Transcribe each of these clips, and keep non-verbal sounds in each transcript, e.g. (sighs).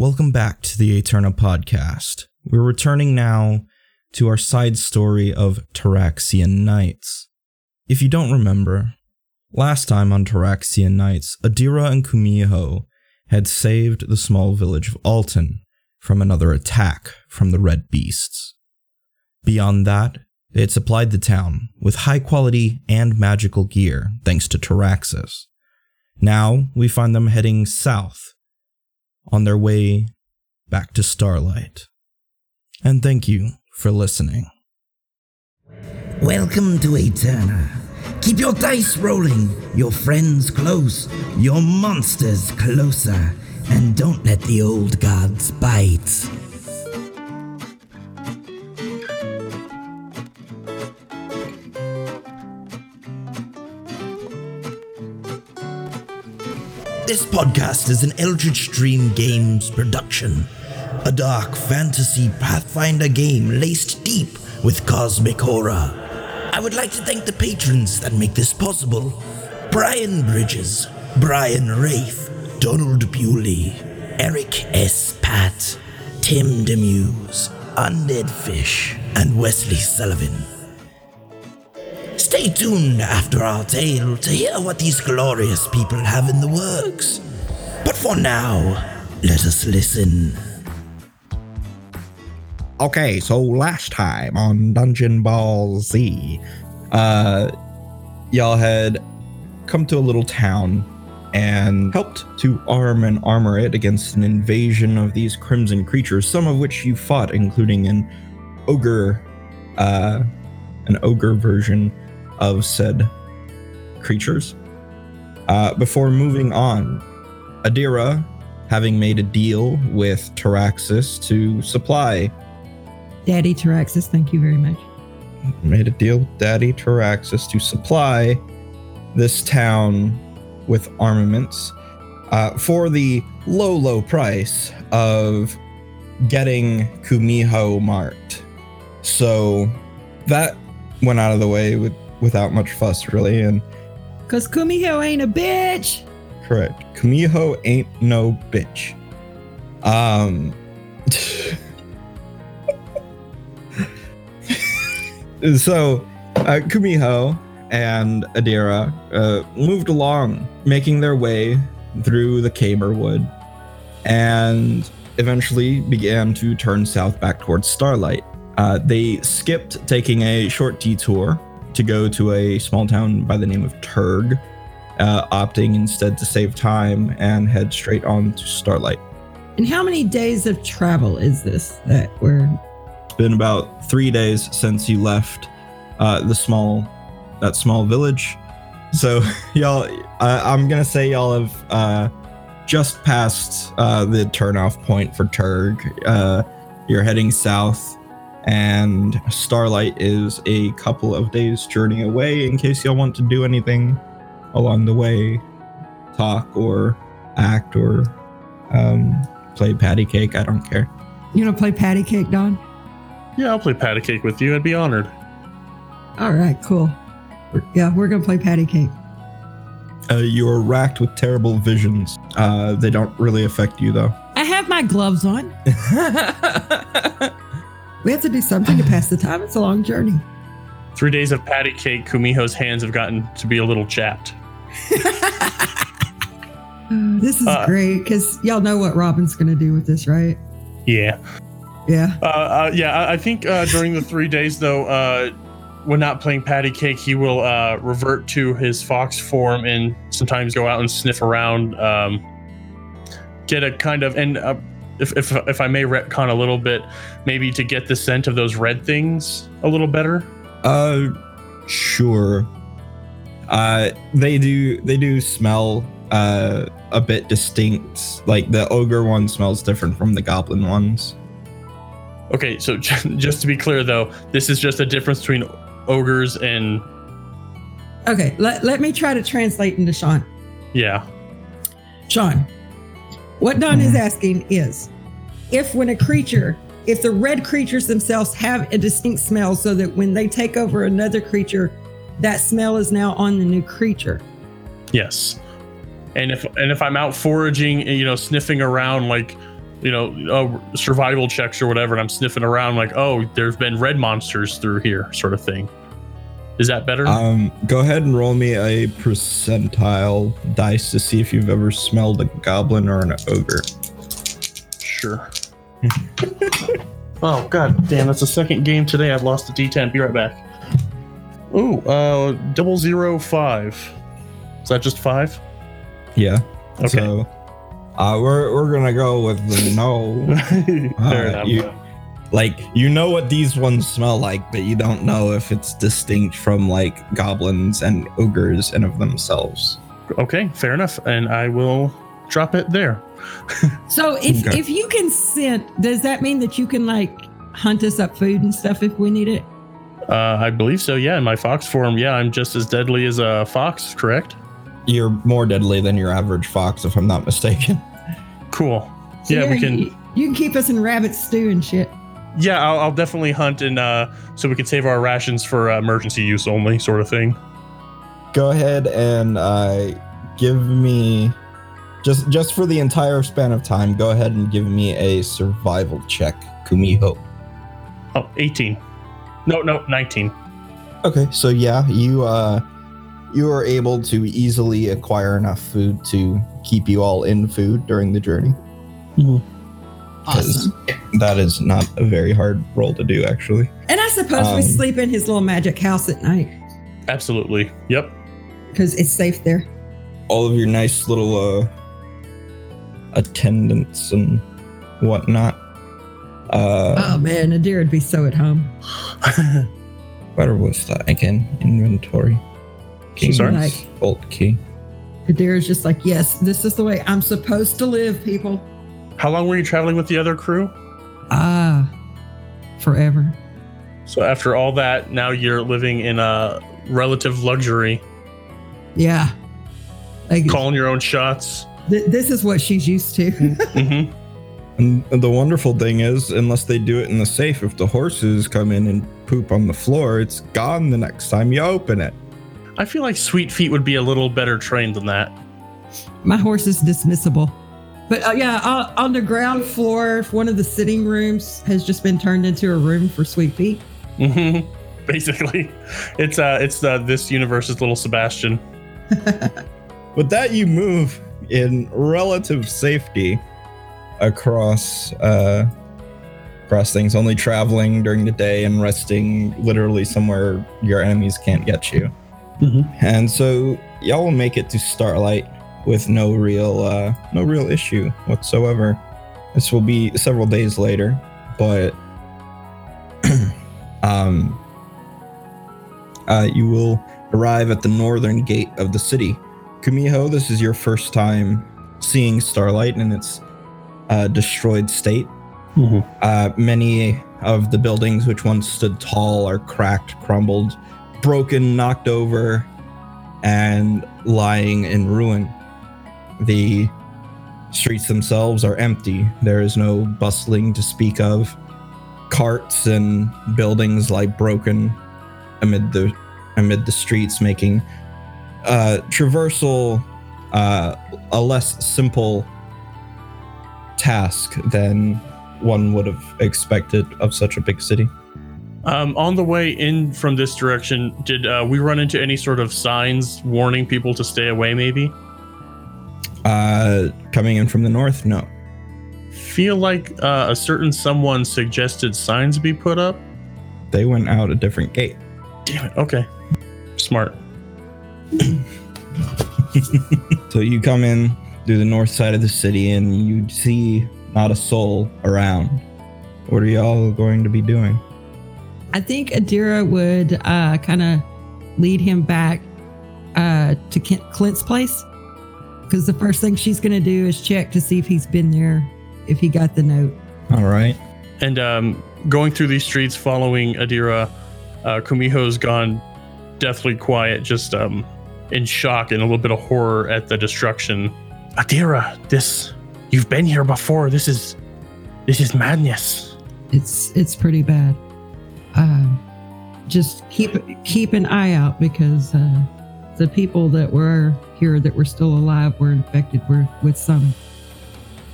Welcome back to the Eterna podcast. We're returning now to our side story of Taraxian Nights. If you don't remember, last time on Taraxian Nights, Adira and Kumiho had saved the small village of Alton from another attack from the Red Beasts. Beyond that, they had supplied the town with high quality and magical gear thanks to Taraxis. Now we find them heading south on their way back to Starlight. And thank you for listening. Welcome to Eterna. Keep your dice rolling, your friends close, your monsters closer, and don't let the old gods bite. This podcast is an Eldritch Dream Games production, a dark fantasy Pathfinder game laced deep with cosmic horror. I would like to thank the patrons that make this possible Brian Bridges, Brian Rafe, Donald Bewley, Eric S. Pat, Tim Demuse, Undead Fish, and Wesley Sullivan. Stay tuned after our tale to hear what these glorious people have in the works. But for now, let us listen. Okay, so last time on Dungeon Ball Z, uh, y'all had come to a little town and helped to arm and armor it against an invasion of these crimson creatures, some of which you fought, including an ogre, uh, an ogre version of said creatures. Uh, before moving on, Adira, having made a deal with Taraxis to supply, Daddy Taraxis, thank you very much. made a deal with Daddy Taraxis to supply this town with armaments uh, for the low, low price of getting Kumiho marked. So that went out of the way with, without much fuss, really. And Cause Kumiho ain't a bitch. correct, Kumiho ain't no bitch. Um. (laughs) so, uh, Kumiho and Adira uh, moved along, making their way through the Camerwood, and eventually began to turn south back towards Starlight. Uh, they skipped taking a short detour to go to a small town by the name of Turg, uh, opting instead to save time and head straight on to Starlight. And how many days of travel is this that we're It's been about three days since you left uh, the small, that small village. So (laughs) y'all, I, I'm gonna say y'all have uh, just passed uh, the turnoff point for Turg. Uh, you're heading south, and Starlight is a couple of days journey away. In case y'all want to do anything along the way, talk or act or um, play patty cake. I don't care. you gonna play patty cake, Don? Yeah, I'll play patty cake with you. I'd be honored. All right, cool. Yeah, we're gonna play patty cake. Uh, you're racked with terrible visions. Uh, they don't really affect you though. I have my gloves on. (laughs) We have to do something to pass the time. It's a long journey. Three days of patty cake, Kumiho's hands have gotten to be a little chapped. (laughs) This is Uh, great because y'all know what Robin's gonna do with this, right? Yeah. Yeah. Uh, uh, yeah, I, I think uh, during the three days, though, uh, when not playing patty cake, he will uh, revert to his fox form and sometimes go out and sniff around, um, get a kind of, and uh, if, if, if I may retcon a little bit, maybe to get the scent of those red things a little better. Uh, sure. Uh, they do. They do smell uh a bit distinct. Like the ogre one smells different from the goblin ones. Okay, so (laughs) just to be clear, though, this is just a difference between ogres and Okay. Let, let me try to translate into Sean. yeah. Sean, what Don is asking is if when a creature, if the red creatures themselves have a distinct smell so that when they take over another creature, that smell is now on the new creature. Yes. And if and if I'm out foraging, you know, sniffing around like you know, uh, survival checks or whatever, and I'm sniffing around like, oh, there's been red monsters through here, sort of thing. Is that better? Um, go ahead and roll me a percentile dice to see if you've ever smelled a goblin or an ogre. sure. (laughs) oh god damn, that's the second game today. I've lost a D10. Be right back. Ooh, uh, double zero five. Is that just five? Yeah. Okay. So, uh, we're we're gonna go with the no. (laughs) Fair Uh, enough. you- like you know what these ones smell like, but you don't know if it's distinct from like goblins and ogres and of themselves. Okay, fair enough. And I will drop it there. (laughs) So if Okay. if you can scent, does that mean that you can like hunt us up food and stuff if we need it? Uh, I believe so. Yeah, in my fox form, yeah, I'm just as deadly as a fox. Correct. You're more deadly than your average fox, if I'm not mistaken. Cool. So Yeah, we you- can. You, can keep us in rabbit stew and shit. Yeah, I'll, I'll definitely hunt and uh, so we can save our rations for uh, emergency use only, sort of thing. Go ahead and uh, give me just just for the entire span of time. Go ahead and give me a survival check, Kumiho. Oh, 18. No, no, 19. Okay, so yeah, you uh you are able to easily acquire enough food to keep you all in food during the journey. Awesome. That is not a very hard role to do, actually. And I suppose Um, we sleep in his little magic house at night Absolutely. Yep. because it's safe there. All of your nice little uh attendants and whatnot. Uh oh man, Nadir would be so at home. (laughs) where was that again? Inventory. I'm sorry? Like Alt key. Nadir is just like, yes, this is the way I'm supposed to live, people. How long were you traveling with the other crew? Ah, forever. So after all that, now you're living in a relative luxury, Yeah. Like calling your own shots. th- this is what she's used to. (laughs) hmm And the wonderful thing is, unless they do it in the safe, if the horses come in and poop on the floor, it's gone the next time you open it. I feel like Sweet Feet would be a little better trained than that. My horse is dismissible. But uh, yeah, uh, on the ground floor, one of the sitting rooms has just been turned into a room for Sweet Pea. hmm (laughs) Basically, it's uh, it's uh, this universe's little Sebastian. (laughs) With that, you move in relative safety across uh, across things, only traveling during the day and resting literally somewhere your enemies can't get you. Mhm. And so y'all will make it to Starlight with no real uh, no real issue whatsoever. This will be several days later, but (clears throat) um, uh, you will arrive at the northern gate of the city. Kumiho, this is your first time seeing Starlight in its uh, destroyed state. Mhm. Uh, many of the buildings which once stood tall are cracked, crumbled, broken, knocked over, and lying in ruin. The streets themselves are empty. There is no bustling to speak of. Carts and buildings lie broken amid the amid the streets, making uh, traversal uh, a less simple task than one would have expected of such a big city. Um, on the way in from this direction, did uh, we run into any sort of signs warning people to stay away? Maybe. Uh, coming in from the north, no. Feel like uh, a certain someone suggested signs be put up. They went out a different gate. Damn it. Okay. Smart. (laughs) So you come in through the north side of the city and you see not a soul around. What are y'all going to be doing? I think Adira would uh, kind of lead him back uh, to Clint's place because the first thing she's going to do is check to see if he's been there, if he got the note. All right. And um, going through these streets, following Adira, uh, Kumiho's gone deathly quiet, just um, in shock and a little bit of horror at the destruction. Adira, this you've been here before. This is this is madness. It's it's pretty bad. Um, just keep keep an eye out because uh, the people that were here that were still alive were infected were, with some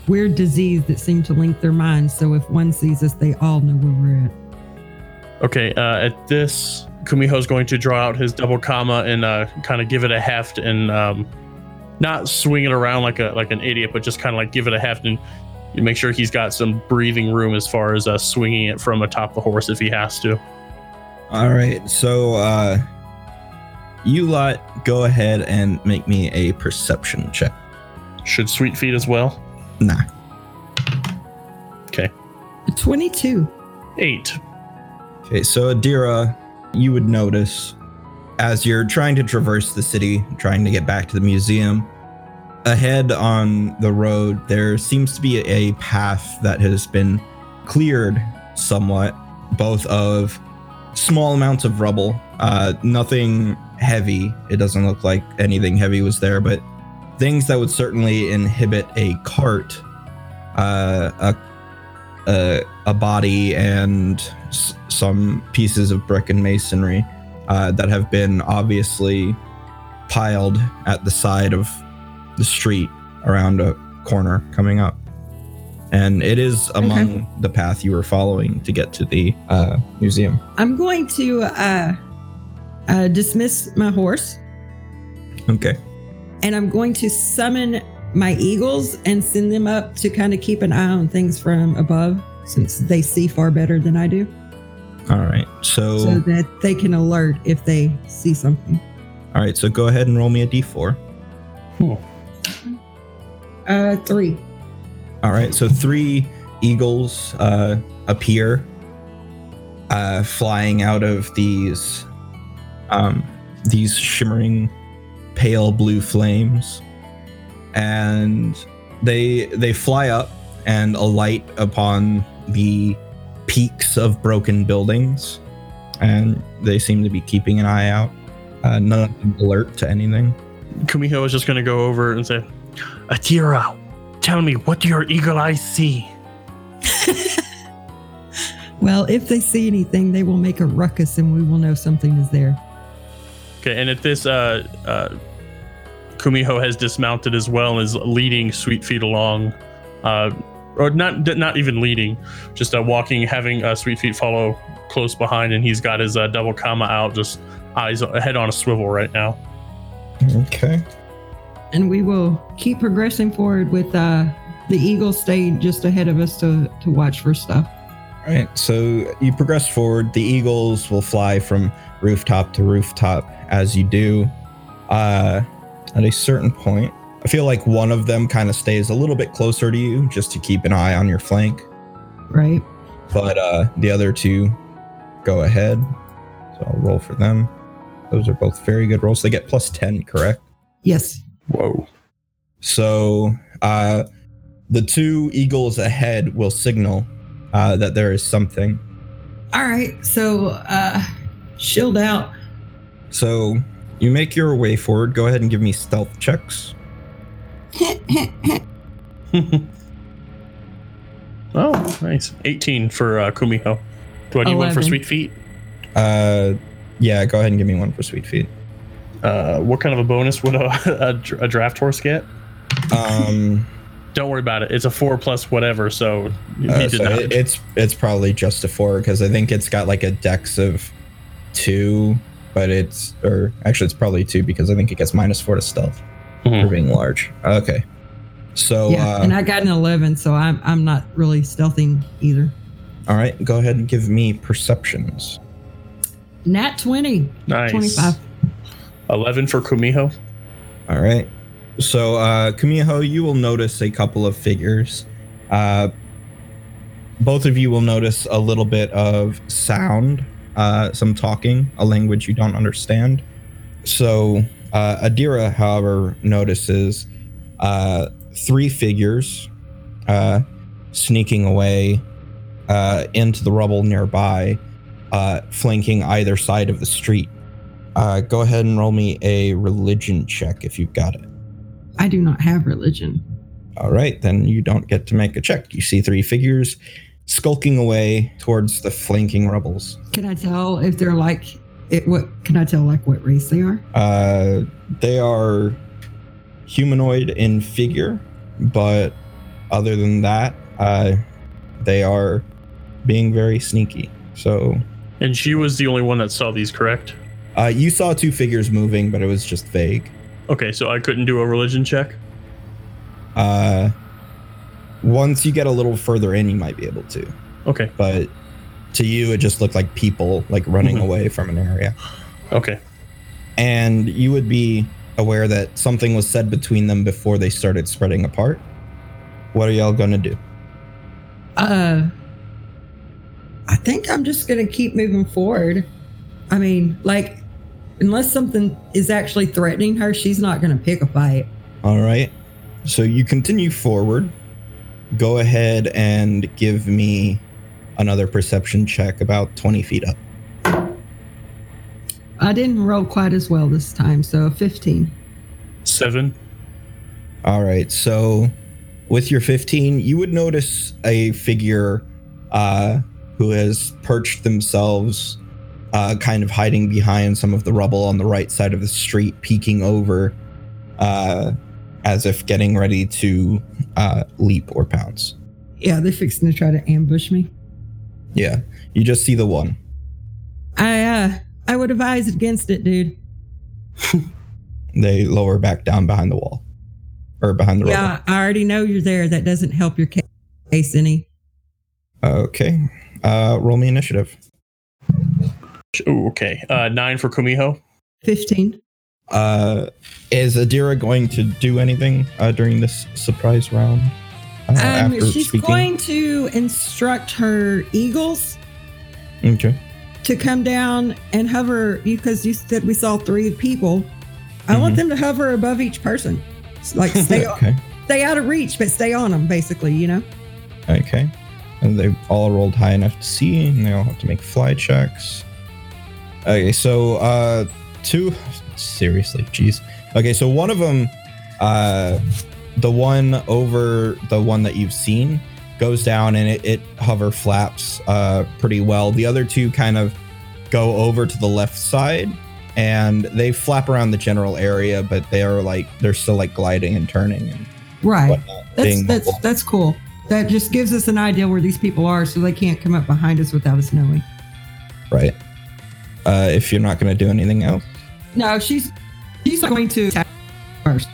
weird disease that seemed to link their minds. So if one sees us, they all know where we're at. Okay, uh, at this, Kumiho's going to draw out his double comma and uh, kind of give it a heft and um, not swing it around like a like an idiot, but just kind of like give it a heft and make sure he's got some breathing room as far as uh, swinging it from atop the horse if he has to. All right, so uh, you lot go ahead and make me a perception check. Should Sweet Feet as well? Nah. Okay, 22. eight. Okay, so Adira, you would notice as you're trying to traverse the city, trying to get back to the museum, ahead on the road, there seems to be a path that has been cleared somewhat, both of small amounts of rubble, uh, nothing heavy. It doesn't look like anything heavy was there, but things that would certainly inhibit a cart, uh, a a, a body and s- some pieces of brick and masonry uh, that have been obviously piled at the side of the street around a corner coming up. And it is among the path you were following to get to the uh, museum. I'm going to uh, dismiss my horse Okay. and I'm going to summon my eagles and send them up to kind of keep an eye on things from above since they see far better than I do All right. So, so that they can alert if they see something. all right. So go ahead and roll me a d4. Cool. Uh, three. All right, so three eagles uh, appear, uh, flying out of these um, these shimmering pale blue flames, and they they fly up and alight upon the peaks of broken buildings, and they seem to be keeping an eye out. Uh, none alert to anything. Kumiho is just going to go over and say, Adira, tell me, what do your eagle eyes see? (laughs) Well, if they see anything, they will make a ruckus and we will know something is there. Okay, and at this, uh, uh, Kumiho has dismounted as well and is leading Sweet Feet along, uh, or not not even leading, just uh, walking, having uh, Sweet Feet follow close behind, and he's got his uh, double comma out, just eyes head on a swivel right now. Okay. And we will keep progressing forward with uh, the eagle staying just ahead of us to, to watch for stuff. All right, so you progress forward. The eagles will fly from rooftop to rooftop as you do. Uh, at a certain point, I feel like one of them kind of stays a little bit closer to you just to keep an eye on your flank, Right? but uh, the other two go ahead. So I'll roll for them. Those are both very good rolls. They get plus 10, correct? Yes. Whoa. So uh, the two eagles ahead will signal uh, that there is something. All right. So, uh, shield out. So you make your way forward. Go ahead and give me stealth checks. (laughs) oh, nice. 18 for uh, Kumiho. Do I need one for Sweet Feet? Uh, yeah, go ahead and give me one for Sweet Feet. Uh, what kind of a bonus would a, (laughs) a, a draft horse get? Um, (laughs) Don't worry about it. It's a four plus whatever, so he uh, did so not. it- it's it's probably just a four because I think it's got like a dex of two, but it's or actually it's probably two because I think it gets minus four to stealth for Mhm. being large. Okay, so yeah. uh, and I got an 11, so I'm, I'm not really stealthing either. all right, go ahead and give me perceptions. Nat 20. nice. 25. 11 for Kumiho. All right. So, uh, Kumiho, you will notice a couple of figures. Uh, both of you will notice a little bit of sound, uh, some talking, a language you don't understand. So, uh, Adira, however, notices uh, three figures uh, sneaking away uh, into the rubble nearby, uh, flanking either side of the street. Uh, go ahead and roll me a religion check if you've got it. I do not have religion. All right, then you don't get to make a check. You see three figures skulking away towards the flanking rebels. Can I tell if they're like, it, what, can I tell like what race they are? Uh, they are humanoid in figure, but other than that, uh, they are being very sneaky. So And she was the only one that saw these, correct? uh, you saw two figures moving, but it was just vague. Okay, so I couldn't do a religion check. Uh, once you get a little further in, you might be able to. Okay, But to you, it just looked like people like running Mhm. away from an area. okay. And you would be aware that something was said between them before they started spreading apart. What are y'all gonna do? Uh, I think I'm just going to keep moving forward. I mean, like, unless something is actually threatening her, she's not going to pick a fight. All right. So you continue forward. Go ahead and give me another perception check about 20 feet up. I didn't roll quite as well this time, so 15. Seven. All right. So with your 15, you would notice a figure uh, who has perched themselves, uh, kind of hiding behind some of the rubble on the right side of the street, peeking over uh, as if getting ready to uh, leap or pounce. Yeah, they're fixing to try to ambush me. Yeah. You just see the one. I uh I would advise against it, dude. (laughs) They lower back down behind the wall or behind the rubble. Yeah, I already know you're there. That doesn't help your case any. Okay. Uh, roll me initiative. Ooh, okay. Uh, nine for Kumiho. 15. Uh, is Adira going to do anything uh, during this surprise round? Uh, Um, she's speaking? going to instruct her eagles Okay. to come down and hover because you said we saw three people. I want them to hover above each person. Like (laughs) stay okay. stay out of reach, but stay on them, basically. You know. Okay. And they've all rolled high enough to see, and they all have to make fly checks. Okay, so uh, two. Seriously, jeez. Okay, so one of them, uh, the one over the one that you've seen, goes down and it, it hover flaps uh pretty well. The other two kind of go over to the left side and they flap around the general area, but they are like they're still like gliding and turning and Right. whatnot. That's that's that's cool. That just gives us an idea where these people are, so they can't come up behind us without us knowing. right. Uh, if you're not going to do anything else. No, she's she's going to attack first.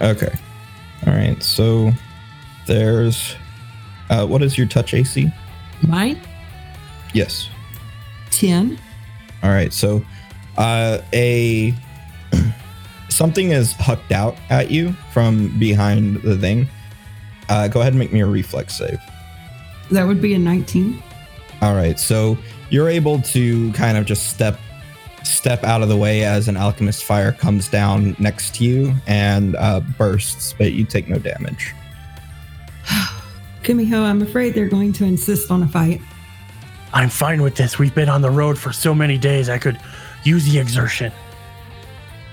Okay. All right. So there's. Uh, what is your touch AC? Mine Yes. ten. All right. So, uh, a (clears throat) something is hucked out at you from behind the thing. Uh, go ahead and make me a reflex save. That would be a nineteen. All right. So you're able to kind of just step step out of the way as an alchemist fire comes down next to you and uh, bursts, but you take no damage. (sighs) Kumiho, I'm afraid they're going to insist on a fight. I'm fine with this. We've been on the road for so many days. I could use the exertion.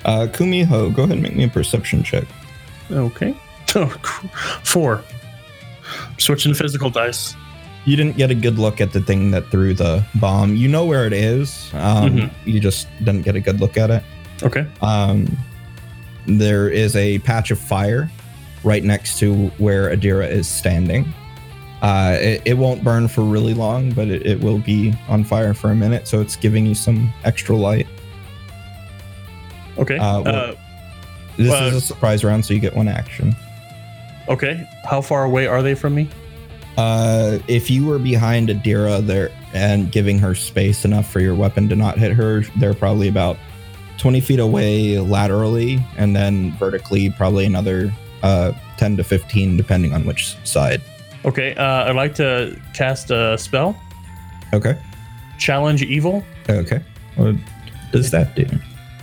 Uh, Kumiho, go ahead and make me a perception check. Okay. Oh, (laughs) four. Switching to physical dice. You didn't get a good look at the thing that threw the bomb. You know where it is. Um, Mhm. You just didn't get a good look at it. Okay. Um, there is a patch of fire right next to where Adira is standing. Uh, it, it won't burn for really long, but it, it will be on fire for a minute, so it's giving you some extra light. Okay. Uh, Uh, This Uh, is a surprise round, so you get one action. okay. How far away are they from me? Uh, if you were behind Adira there and giving her space enough for your weapon to not hit her, they're probably about 20 feet away laterally, and then vertically, probably another uh, 10 to 15, depending on which side. Okay. Uh, I'd like to cast a spell. Okay. Challenge evil. Okay. What does that do?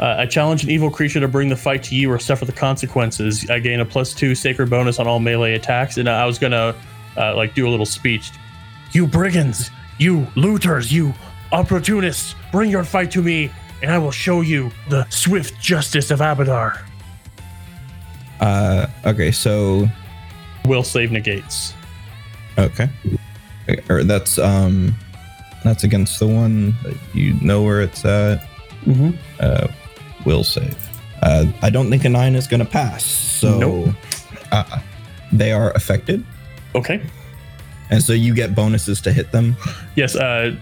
Uh, I challenge an evil creature to bring the fight to you or suffer the consequences. I gain a plus two sacred bonus on all melee attacks, and I was gonna uh, like do a little speech. You brigands, you looters, you opportunists, bring your fight to me, and I will show you the swift justice of Abadar. Uh, okay, so Will save negates. okay, Okay, or that's um, that's against the one that you know where it's at. Mm-hmm. uh, will save. Uh, I don't think a nine is going to pass. So Nope. uh, they are affected. Okay. and so you get bonuses to hit them. Yes. Uh,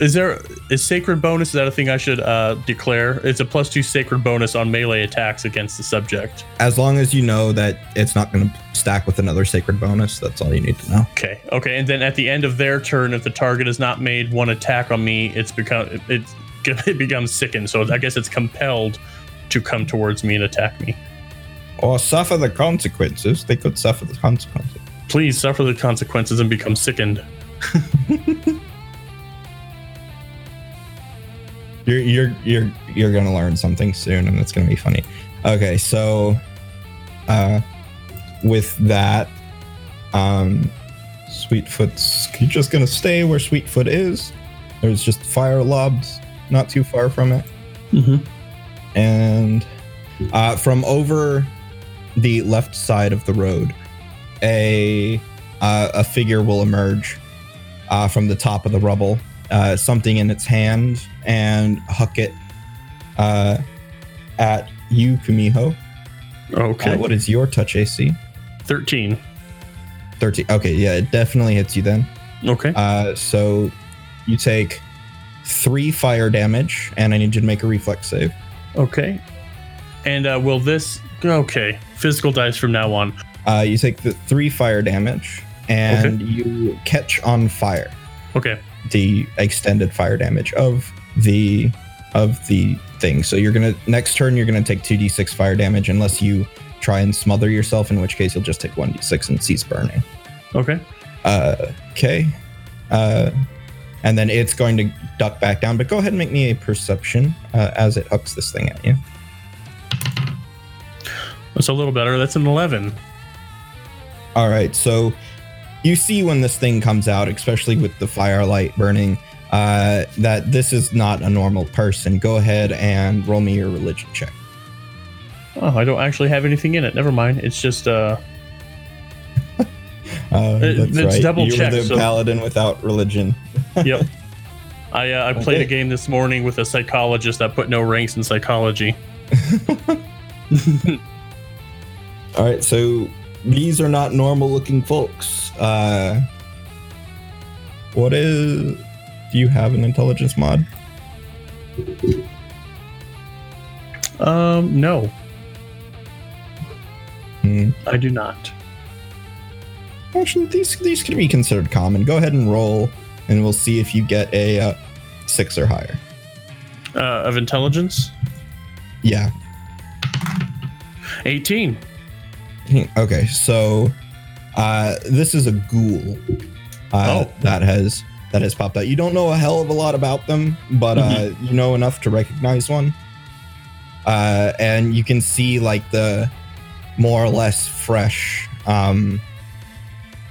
is there is sacred bonus? Is that a thing I should uh, declare? It's a plus two sacred bonus on melee attacks against the subject. As long as you know that it's not going to stack with another sacred bonus, that's all you need to know. Okay. Okay. And then at the end of their turn, if the target has not made one attack on me, it's become it's (laughs) it becomes sickened. So I guess it's compelled to come towards me and attack me. Or suffer the consequences. They could suffer the consequences. Please suffer the consequences and become sickened. (laughs) You're you're you're you're gonna learn something soon, and it's gonna be funny. Okay, so, uh, with that, um, Sweetfoot's just gonna stay where Sweetfoot is. There's just fire lobs not too far from it, Mm-hmm. and uh, from over the left side of the road, a uh, a figure will emerge uh, from the top of the rubble, uh, something in its hand, and huck it uh, at you, Kumiho. Okay. Uh, what is your touch AC? Thirteen. 13. Okay, yeah, it definitely hits you then. Okay. Uh, so you take three fire damage, and I need you to make a reflex save. Okay. And uh, will this? Okay. Physical dice from now on. Uh, you take the three fire damage, and you catch on fire Okay. the extended fire damage of the of the thing. So you're gonna next turn you're gonna take two d6 fire damage unless you try and smother yourself, in which case you'll just take one d6 and cease burning. Okay. Uh, okay. Uh, and then it's going to duck back down. But go ahead and make me a perception uh, as it hooks this thing at you. That's a little better. That's an eleven. All right, so you see when this thing comes out, especially with the firelight burning, uh, that this is not a normal person. Go ahead and roll me your religion check. Oh, I don't actually have anything in it. Never mind. It's just uh. (laughs) Uh, It- it's right. double you check, were the so- paladin without religion. (laughs) Yep. I uh, I played Okay. a game this morning with a psychologist that put no ranks in psychology. (laughs) All right, so these are not normal-looking folks. Uh, what is? Do you have an intelligence mod? Um, no, Hmm. I do not. Actually, these these can be considered common. Go ahead and roll, and we'll see if you get a uh, six or higher. Uh, of intelligence, Yeah. eighteen. Okay, so uh, this is a ghoul uh, Oh. that has that has popped out. You don't know a hell of a lot about them, but uh, you know enough to recognize one. Uh, and you can see like the more or less fresh, um,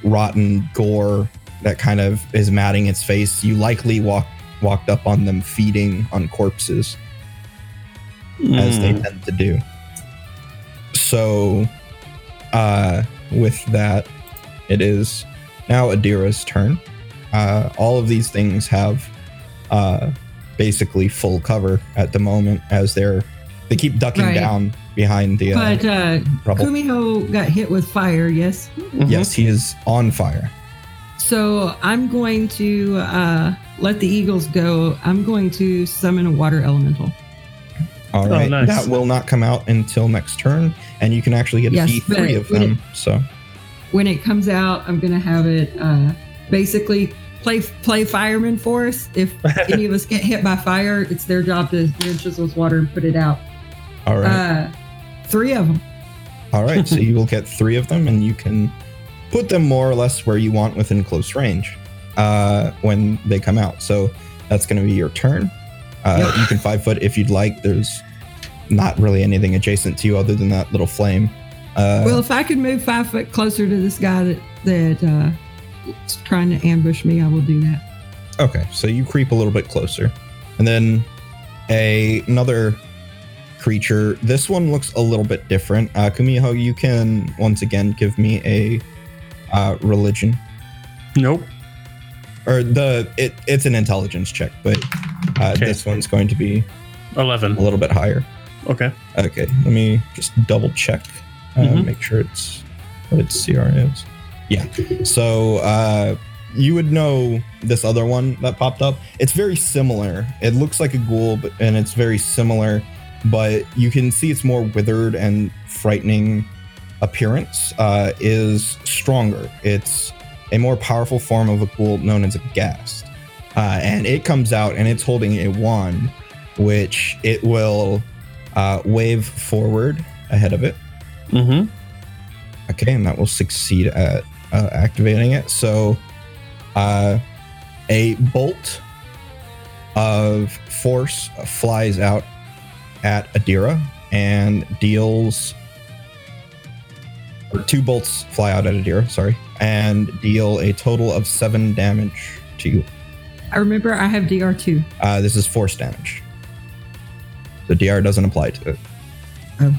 rotten gore that kind of is matting its face. You likely walk walked up on them feeding on corpses as they Hmm. tend to do. So, uh, with that, it is now Adira's turn. Uh, all of these things have uh, basically full cover at the moment as they're they keep ducking Right. down behind the uh, But uh, rubble. Kumiho got hit with fire, yes? Mhm. Yes, he is on fire. So I'm going to uh, let the eagles go. I'm going to summon a water elemental. All Oh, nice. that will not come out until next turn, and you can actually get yes, D three of when them. So, When it comes out, I'm going to have it uh, basically play play fireman for us. If (laughs) any of us get hit by fire, it's their job to drench us with water and put it out. all right. Uh, three of them. All right, so (laughs) you will get three of them, and you can put them more or less where you want within close range uh, when they come out. So that's going to be your turn. Uh, You can five foot if you'd like. There's not really anything adjacent to you other than that little flame. Uh, Well, if I could move five foot closer to this guy that that uh, is trying to ambush me, I will do that. okay, so you creep a little bit closer, and then a another creature. This one looks a little bit different. Uh, Kumiho, you can once again give me a uh, religion. Nope. Or the it it's an intelligence check, but uh, Okay. this one's going to be Eleven. a little bit higher. Okay. Okay, let me just double check, uh, Mhm. make sure it's what its CR is. Yeah. So uh, you would know this other one that popped up. It's very similar. It looks like a ghoul, but, and it's very similar, but you can see it's more withered and frightening appearance. Uh, is stronger. It's a more powerful form of a ghoul known as a ghast, uh, and it comes out and it's holding a wand, which it will uh, wave forward ahead of it. Mm-hmm. Okay, and that will succeed at uh, activating it. So, uh, a bolt of force flies out at Adira and deals. Or two bolts fly out at Adira, sorry, and deal a total of seven damage to you. I remember I have DR2. Uh, this is force damage. The DR doesn't apply to it. Oh.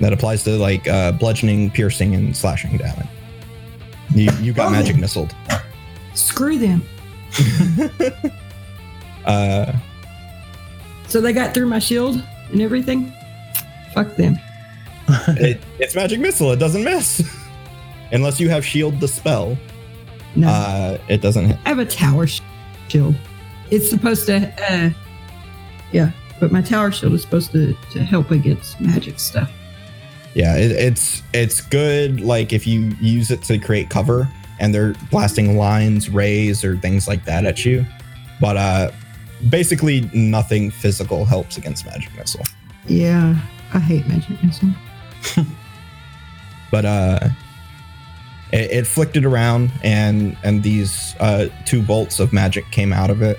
That applies to like uh, bludgeoning, piercing, and slashing damage. You you got Oh. magic missiled. Screw them. (laughs) Uh, So they got through my shield and everything? Fuck them. (laughs) it, it's magic missile. It doesn't miss (laughs) unless you have shield the spell. No. Uh, it doesn't hit. I have a tower sh- shield. It's supposed to, uh, yeah, but my tower shield is supposed to, to help against magic stuff. Yeah, it, it's it's good. Like if you use it to create cover, and they're blasting lines, rays, or things like that at you. But uh, basically, nothing physical helps against magic missile. Yeah, I hate magic missile. (laughs) but uh it, it flicked it around and and these uh two bolts of magic came out of it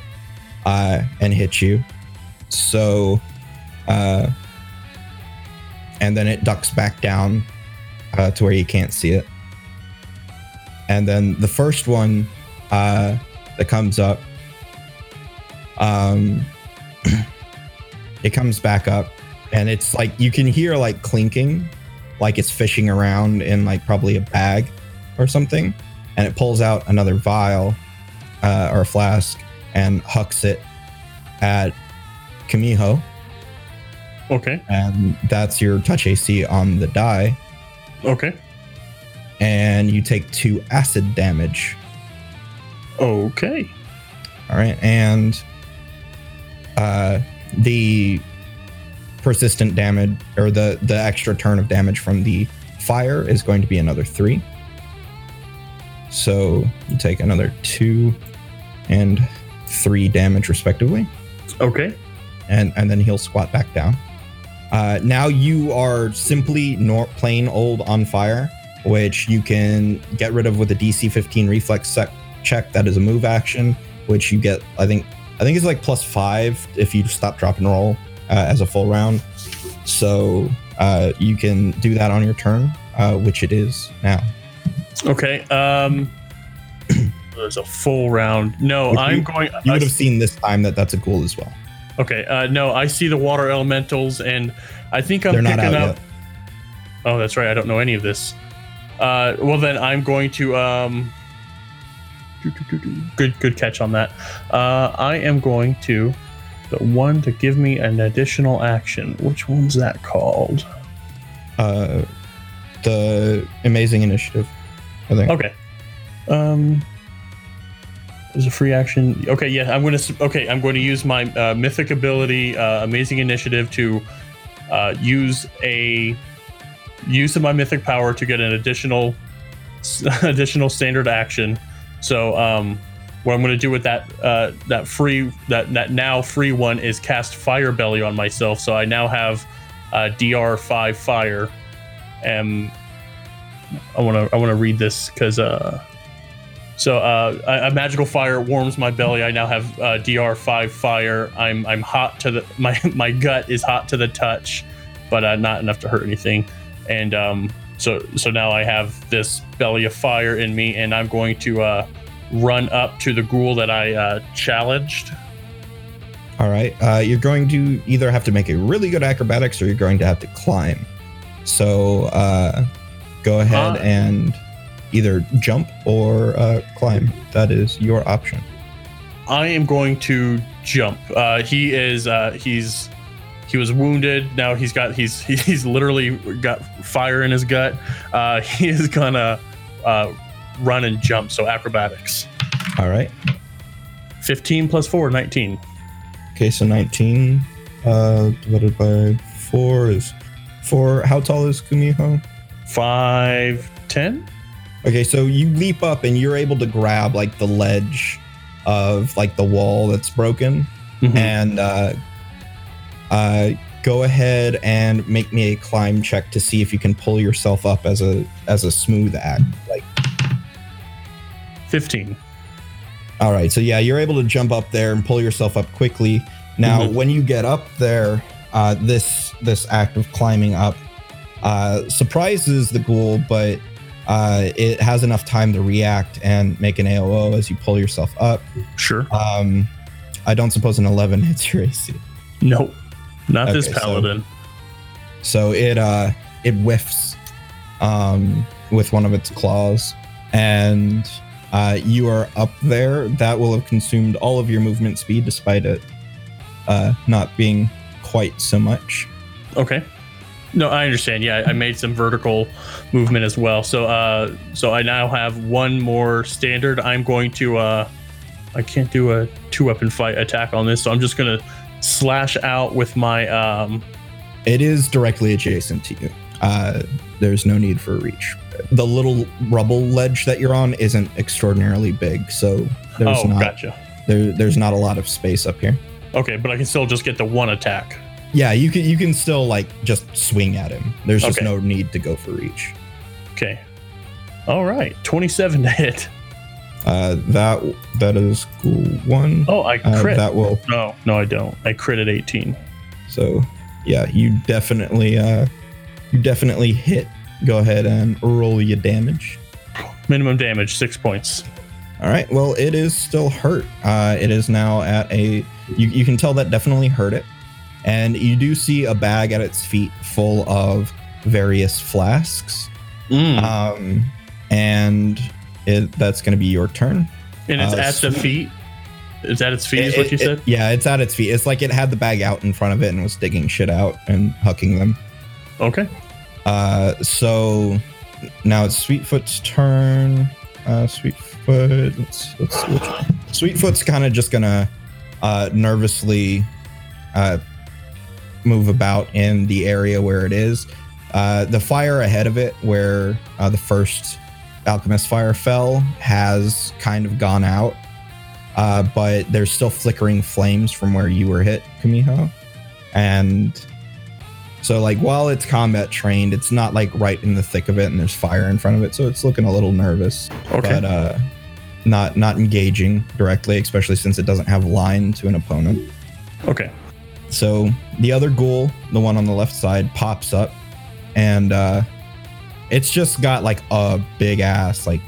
uh and hit you. So uh and then it ducks back down uh to where you can't see it. And then the first one uh that comes up um (clears throat) it comes back up and it's like you can hear like clinking like it's fishing around in like probably a bag or something and it pulls out another vial uh, or a flask and hucks it at Kumiho Okay. and that's your touch AC on the die Okay. and you take two acid damage Okay. all right and uh the persistent damage or the the extra turn of damage from the fire is going to be another three. So you take another two and three damage respectively. Okay. and and then he'll squat back down. Uh now you are simply nor- plain old on fire which you can get rid of with a dc 15 reflex sec- check. That is a move action which you get i think i think it's like plus five if you stop drop and roll as a full round so uh you can do that on your turn uh which it is now Okay. Um. (clears throat) There's a full round. No, Which I'm you- going. you would have seen this time that that's a ghoul as well okay. Uh, no, I see the water elementals, and I think I'm they're not picking up. yet Oh, that's right. I don't know any of this. Uh, well, then I'm going to. Um, good, good catch on that. Uh, I am going to the one to give me an additional action. Which one's that called? uh the amazing initiative i think Okay. Um, there's a free action. Okay, yeah, I'm gonna. Okay, I'm going to use my uh, mythic ability, uh, amazing initiative, to uh, use a use of my mythic power to get an additional (laughs) additional standard action. So, um, what I'm going to do with that uh, that free that that now free one is cast fire belly on myself. So I now have uh, DR five fire. Um, I want to I want to read this because uh, so uh, a, a magical fire warms my belly. I now have uh, DR five fire. I'm I'm hot to the (laughs) my my gut is hot to the touch, but uh, not enough to hurt anything. And um, so so now I have this belly of fire in me, and I'm going to uh, run up to the ghoul that I uh, challenged. All right. Uh, you're going to either have to make a really good acrobatics or you're going to have to climb. So uh, go ahead Uh, and either jump or uh, climb. That is your option. I am going to jump. Uh, he is uh, he's he was wounded. Now he's got he's (laughs) he's literally got fire in his gut. Uh, he is gonna uh, run and jump, so acrobatics. All right. 15 plus 4, 19. Okay, so 19 uh, divided by 4 is 4. How tall is Kumiho? 5, 10? Okay, so you leap up and you're able to grab like the ledge of like the wall that's broken Mm-hmm. and uh, uh, go ahead and make me a climb check to see if you can pull yourself up as a as a smooth act. Like, 15. all right, so yeah, you're able to jump up there and pull yourself up quickly. Now, Mhm. when you get up there, uh, this this act of climbing up uh, surprises the ghoul, but uh, it has enough time to react and make an AOO as you pull yourself up. Sure. Um, I don't suppose an 11 (laughs) hits your AC. Nope. Not this Okay, so- paladin. So it uh it whiffs um with one of its claws and uh you are up there. That will have consumed all of your movement speed despite it uh not being quite so much. Okay. No, I understand. Yeah, I made some vertical movement as well. So uh so I now have one more standard. I'm going to uh I can't do a two weapon fight attack on this, so I'm just gonna slash out with my um It is directly adjacent to you. Uh there's no need for a reach. The little rubble ledge that you're on isn't extraordinarily big, so there's Oh, not gotcha. there, there's not a lot of space up here. Okay, but I can still just get the one attack. Yeah, you can you can still like just swing at him. There's just Okay. no need to go for reach. Okay. All right. 27 to hit. Uh, that that is cool one. Oh, I Uh, crit. that will no, no, I don't. I crit at 18. so yeah, you definitely uh you definitely hit. Go ahead and roll your damage. Minimum damage, six points. All right. Well, it is still hurt. Uh, it is now at a. You, you can tell that definitely hurt it, and you do see a bag at its feet full of various flasks. Mm. Um, and it that's going to be your turn. and it's uh, at the feet. Is at its feet, is what you it- said? it- yeah, it's at its feet. It's like it had the bag out in front of it and was digging shit out and hucking them. Okay. Uh, so now it's Sweetfoot's turn. Uh, Sweetfoot. Let's let's. Sweetfoot's kind of just gonna uh, nervously uh, move about in the area where it is. Uh, the fire ahead of it, where uh, the first alchemist fire fell, has kind of gone out. Uh, but there's still flickering flames from where you were hit, Kumiho. And so, like, while it's combat trained, it's not like right in the thick of it, and there's fire in front of it, so it's looking a little nervous. Okay. But uh, not not engaging directly, especially since it doesn't have line to an opponent. okay. So the other ghoul, the one on the left side, pops up, and uh, it's just got like a big ass like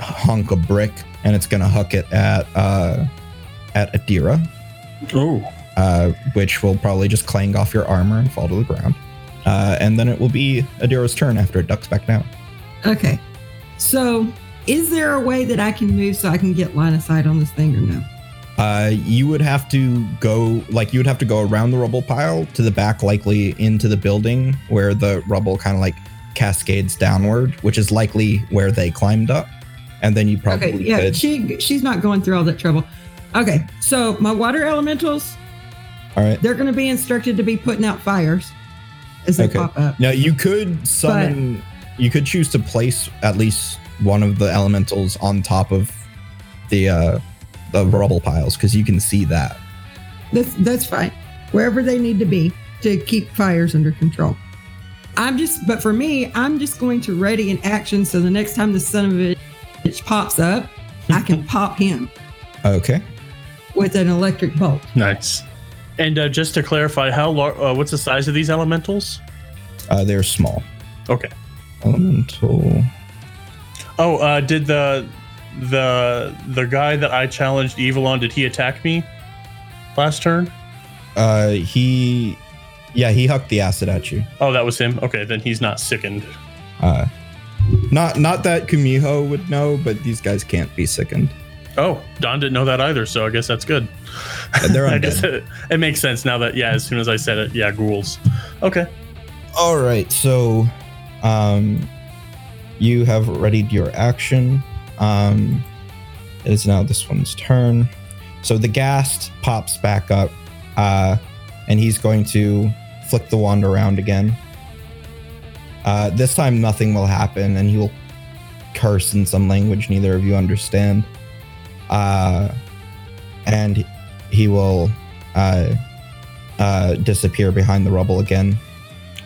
hunk of brick, and it's gonna huck it at uh, at Adira, Oh. Uh, which will probably just clang off your armor and fall to the ground. Uh, and then it will be Adira's turn after it ducks back down. Okay. So, is there a way that I can move so I can get line of sight on this thing or no? Uh, you would have to go like you would have to go around the rubble pile to the back, likely into the building where the rubble kind of like cascades downward, which is likely where they climbed up. And then you probably Okay, yeah, could. she she's not going through all that trouble. Okay, so my water elementals, all right. they're going to be instructed to be putting out fires as they Okay. pop up. Now you could summon. you could choose to place at least one of the elementals on top of the uh, the rubble piles because you can see that. That's that's fine. Wherever they need to be to keep fires under control. I'm just, but for me, I'm just going to ready an action so the next time the son of a bitch pops up, I can (laughs) pop him Okay. with an electric bolt. Nice. And uh, just to clarify, how lar- uh, what's the size of these elementals? Uh, they're small. Okay. Elemental. Oh, uh, did the the the guy that I challenged evil on? Did he attack me last turn? Uh, he, yeah, he hucked the acid at you. Oh, that was him. Okay, then he's not sickened. Uh, not not that Kumiho would know, but these guys can't be sickened. Oh, Don didn't know that either, so I guess that's good. Uh, They're (laughs) I guess it, it makes sense now that yeah, as soon as I said it, yeah, ghouls. Okay. All right, so, um, you have readied your action. Um, it is now this one's turn. So the ghast pops back up, uh, and he's going to flick the wand around again. Uh, this time, nothing will happen, and he will curse in some language neither of you understand. Uh, and he will uh, uh, disappear behind the rubble again.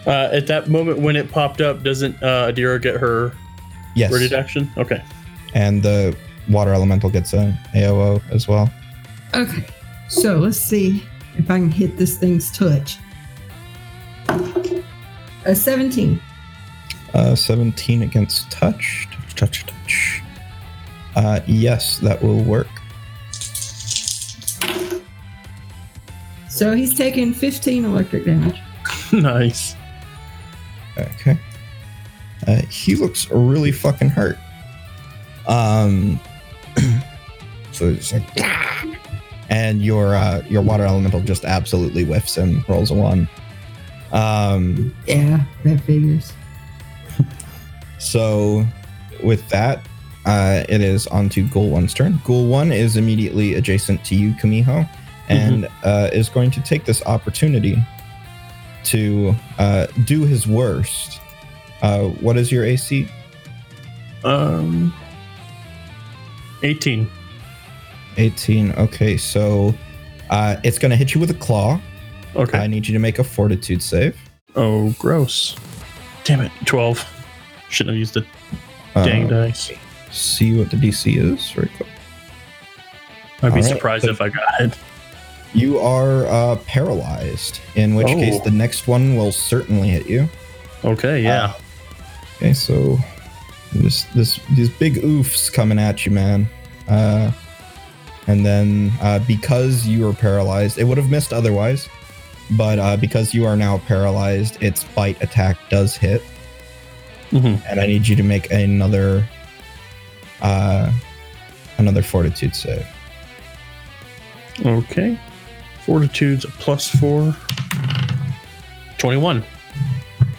Uh, at that moment when it popped up, doesn't uh, Adira get her Yes, ready action? Okay. and the water elemental gets an AOO as well. Okay. So let's see if I can hit this thing's touch. A 17. Uh, 17 against touch. Touch, touch, touch. Uh, yes, that will work. So he's taking 15 electric damage. (laughs) nice. Okay. Uh, he looks really fucking hurt. Um. (clears throat) so it's like, and your uh, your water elemental just absolutely whiffs him. Rolls a one. Um. Yeah, that figures. (laughs) So, with that, uh, it is on to Ghoul One's turn. Ghoul One is immediately adjacent to you, Kumiho, and uh, is going to take this opportunity to uh, do his worst. Uh, what is your AC? Um, 18. 18. Okay, so uh, it's going to hit you with a claw. Okay. I need you to make a fortitude save. oh, gross. Damn it. 12. Shouldn't have used the Uh, dang dice. See what the DC is, right quick. I'd be alright, surprised so- if I got it. You are uh, paralyzed, in which Oh. case the next one will certainly hit you. Okay, yeah. Okay, so this this these big oofs coming at you, man. Uh, and then uh, because you are paralyzed, it would have missed otherwise, but uh, because you are now paralyzed, its bite attack does hit, hmm and I need you to make another uh, another fortitude save. Okay. Fortitude's a plus four. 21.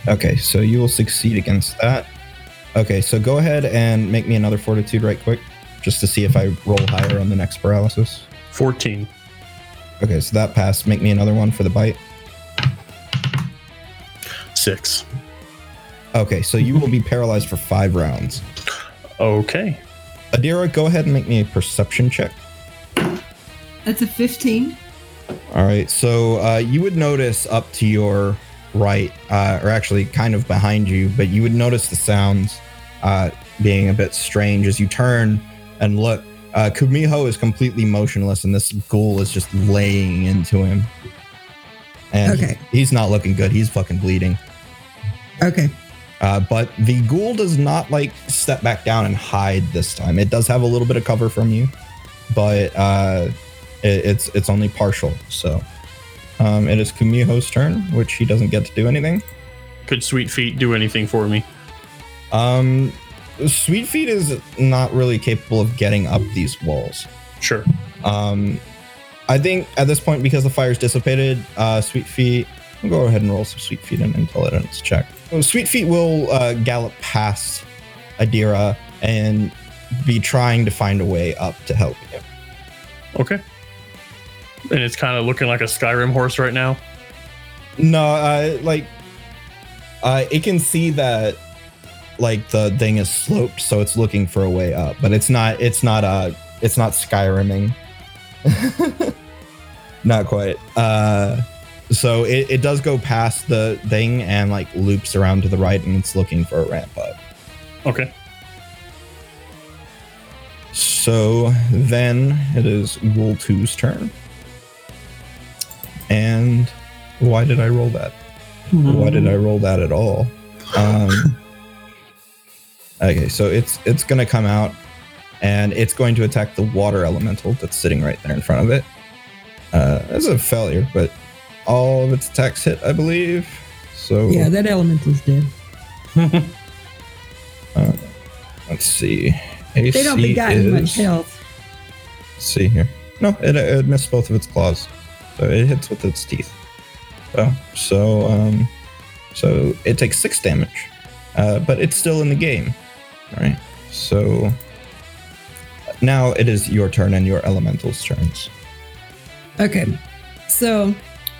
Okay, so you will succeed against that. Okay, so go ahead and make me another fortitude right quick, just to see if I roll higher on the next paralysis. 14. Okay, so that passed. Make me another one for the bite. Six. Okay, so you will be paralyzed for five rounds. Okay. Adira, go ahead and make me a perception check. That's a 15. All right, so uh, you would notice up to your right, uh, or actually kind of behind you, but you would notice the sounds uh, being a bit strange as you turn and look. Uh, Kumiho is completely motionless, and this ghoul is just laying into him. And Okay. he's not looking good. He's fucking bleeding. Okay. Uh, but the ghoul does not like step back down and hide this time. It does have a little bit of cover from you, but uh, it, it's it's only partial. So um, it is Kumiho's turn, which he doesn't get to do anything. Could Sweet Feet do anything for me? Um, Sweet Feet is not really capable of getting up these walls. Sure. Um, I think at this point, because the fire's dissipated, uh, Sweet Feet, I'll go ahead and roll some Sweet Feet and intelligence check. So Sweet Feet will uh, gallop past Adira and be trying to find a way up to help you. Okay. And it's kind of looking like a Skyrim horse right now. No, uh, like, uh, it can see that, like, the thing is sloped, so it's looking for a way up, but it's not, it's not, uh, it's not Skyriming. (laughs) not quite. Uh, so it, it does go past the thing and, like, loops around to the right, and it's looking for a ramp up. Okay. So then it is Ghoul 2's turn. And why did I roll that? Why did I roll that at all? Um, (laughs) okay, so it's it's gonna come out and it's going to attack the water elemental that's sitting right there in front of it. Uh, that's a failure, but all of its attacks hit, I believe. So Yeah, that elemental's dead. (laughs) let's see. AC They don't be gotten much health. Let's see here. No, it, it missed both of its claws, so it hits with its teeth. So, so, um, so it takes six damage, uh, but it's still in the game. right? So now it is your turn and your elementals' turns. Okay. So,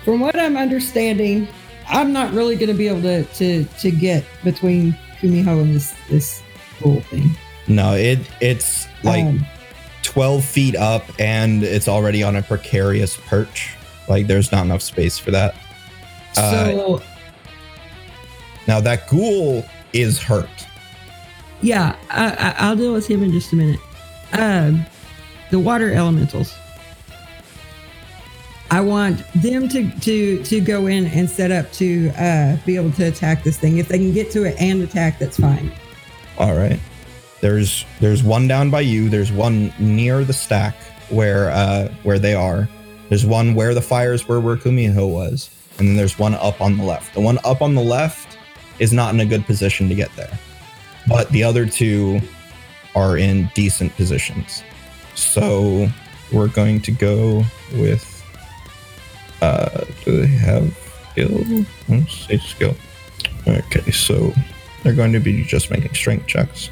from what I'm understanding, I'm not really going to be able to, to to get between Kumiho and this this whole thing. No, it it's like Um, 12 feet up and it's already on a precarious perch. Like there's not enough space for that. Uh, so Now that ghoul is hurt. yeah, I, I, I'll deal with him in just a minute. Um, the water elementals. I want them to to to go in and set up to uh, be able to attack this thing. If they can get to it and attack, that's fine. All right. There's there's one down by you. There's one near the stack where uh where they are. There's one where the fires were where Kumiho was, and then there's one up on the left. The one up on the left is not in a good position to get there, but the other two are in decent positions. So we're going to go with. Uh, do they have skill? Let's say skill. Okay, so they're going to be just making strength checks.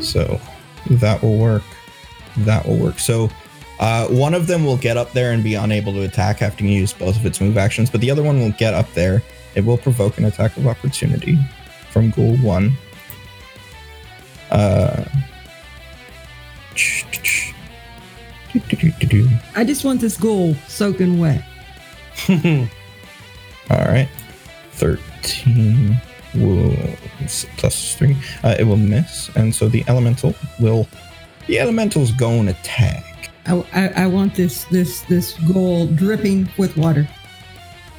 So that will work. That will work. So uh, one of them will get up there and be unable to attack after you use both of its move actions, but the other one will get up there. It will provoke an attack of opportunity from Ghoul 1. Uh, I just want this ghoul soaking wet. (laughs) All right. 13 will plus 3. Uh, it will miss. And so the elemental will. The elemental's go and attack. I, I, I want this this this ghoul dripping with water.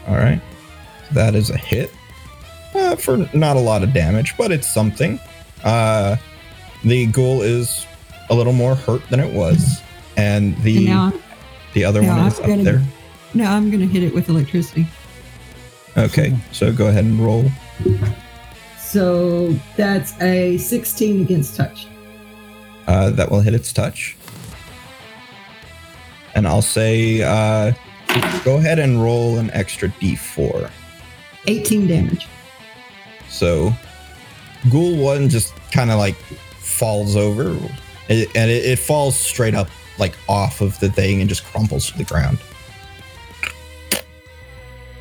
All right. That is a hit. Uh, for not a lot of damage, but it's something. Uh, the ghoul is a little more hurt than it was. And the And now, the other now one is I'm up gonna- there. Now I'm gonna hit it with electricity. Okay, so go ahead and roll. So that's a 16 against touch. Uh, that will hit its touch. And I'll say, uh, go ahead and roll an extra d4. 18 damage. So, Ghoul 1 just kind of like falls over, and it, it falls straight up, like off of the thing, and just crumples to the ground.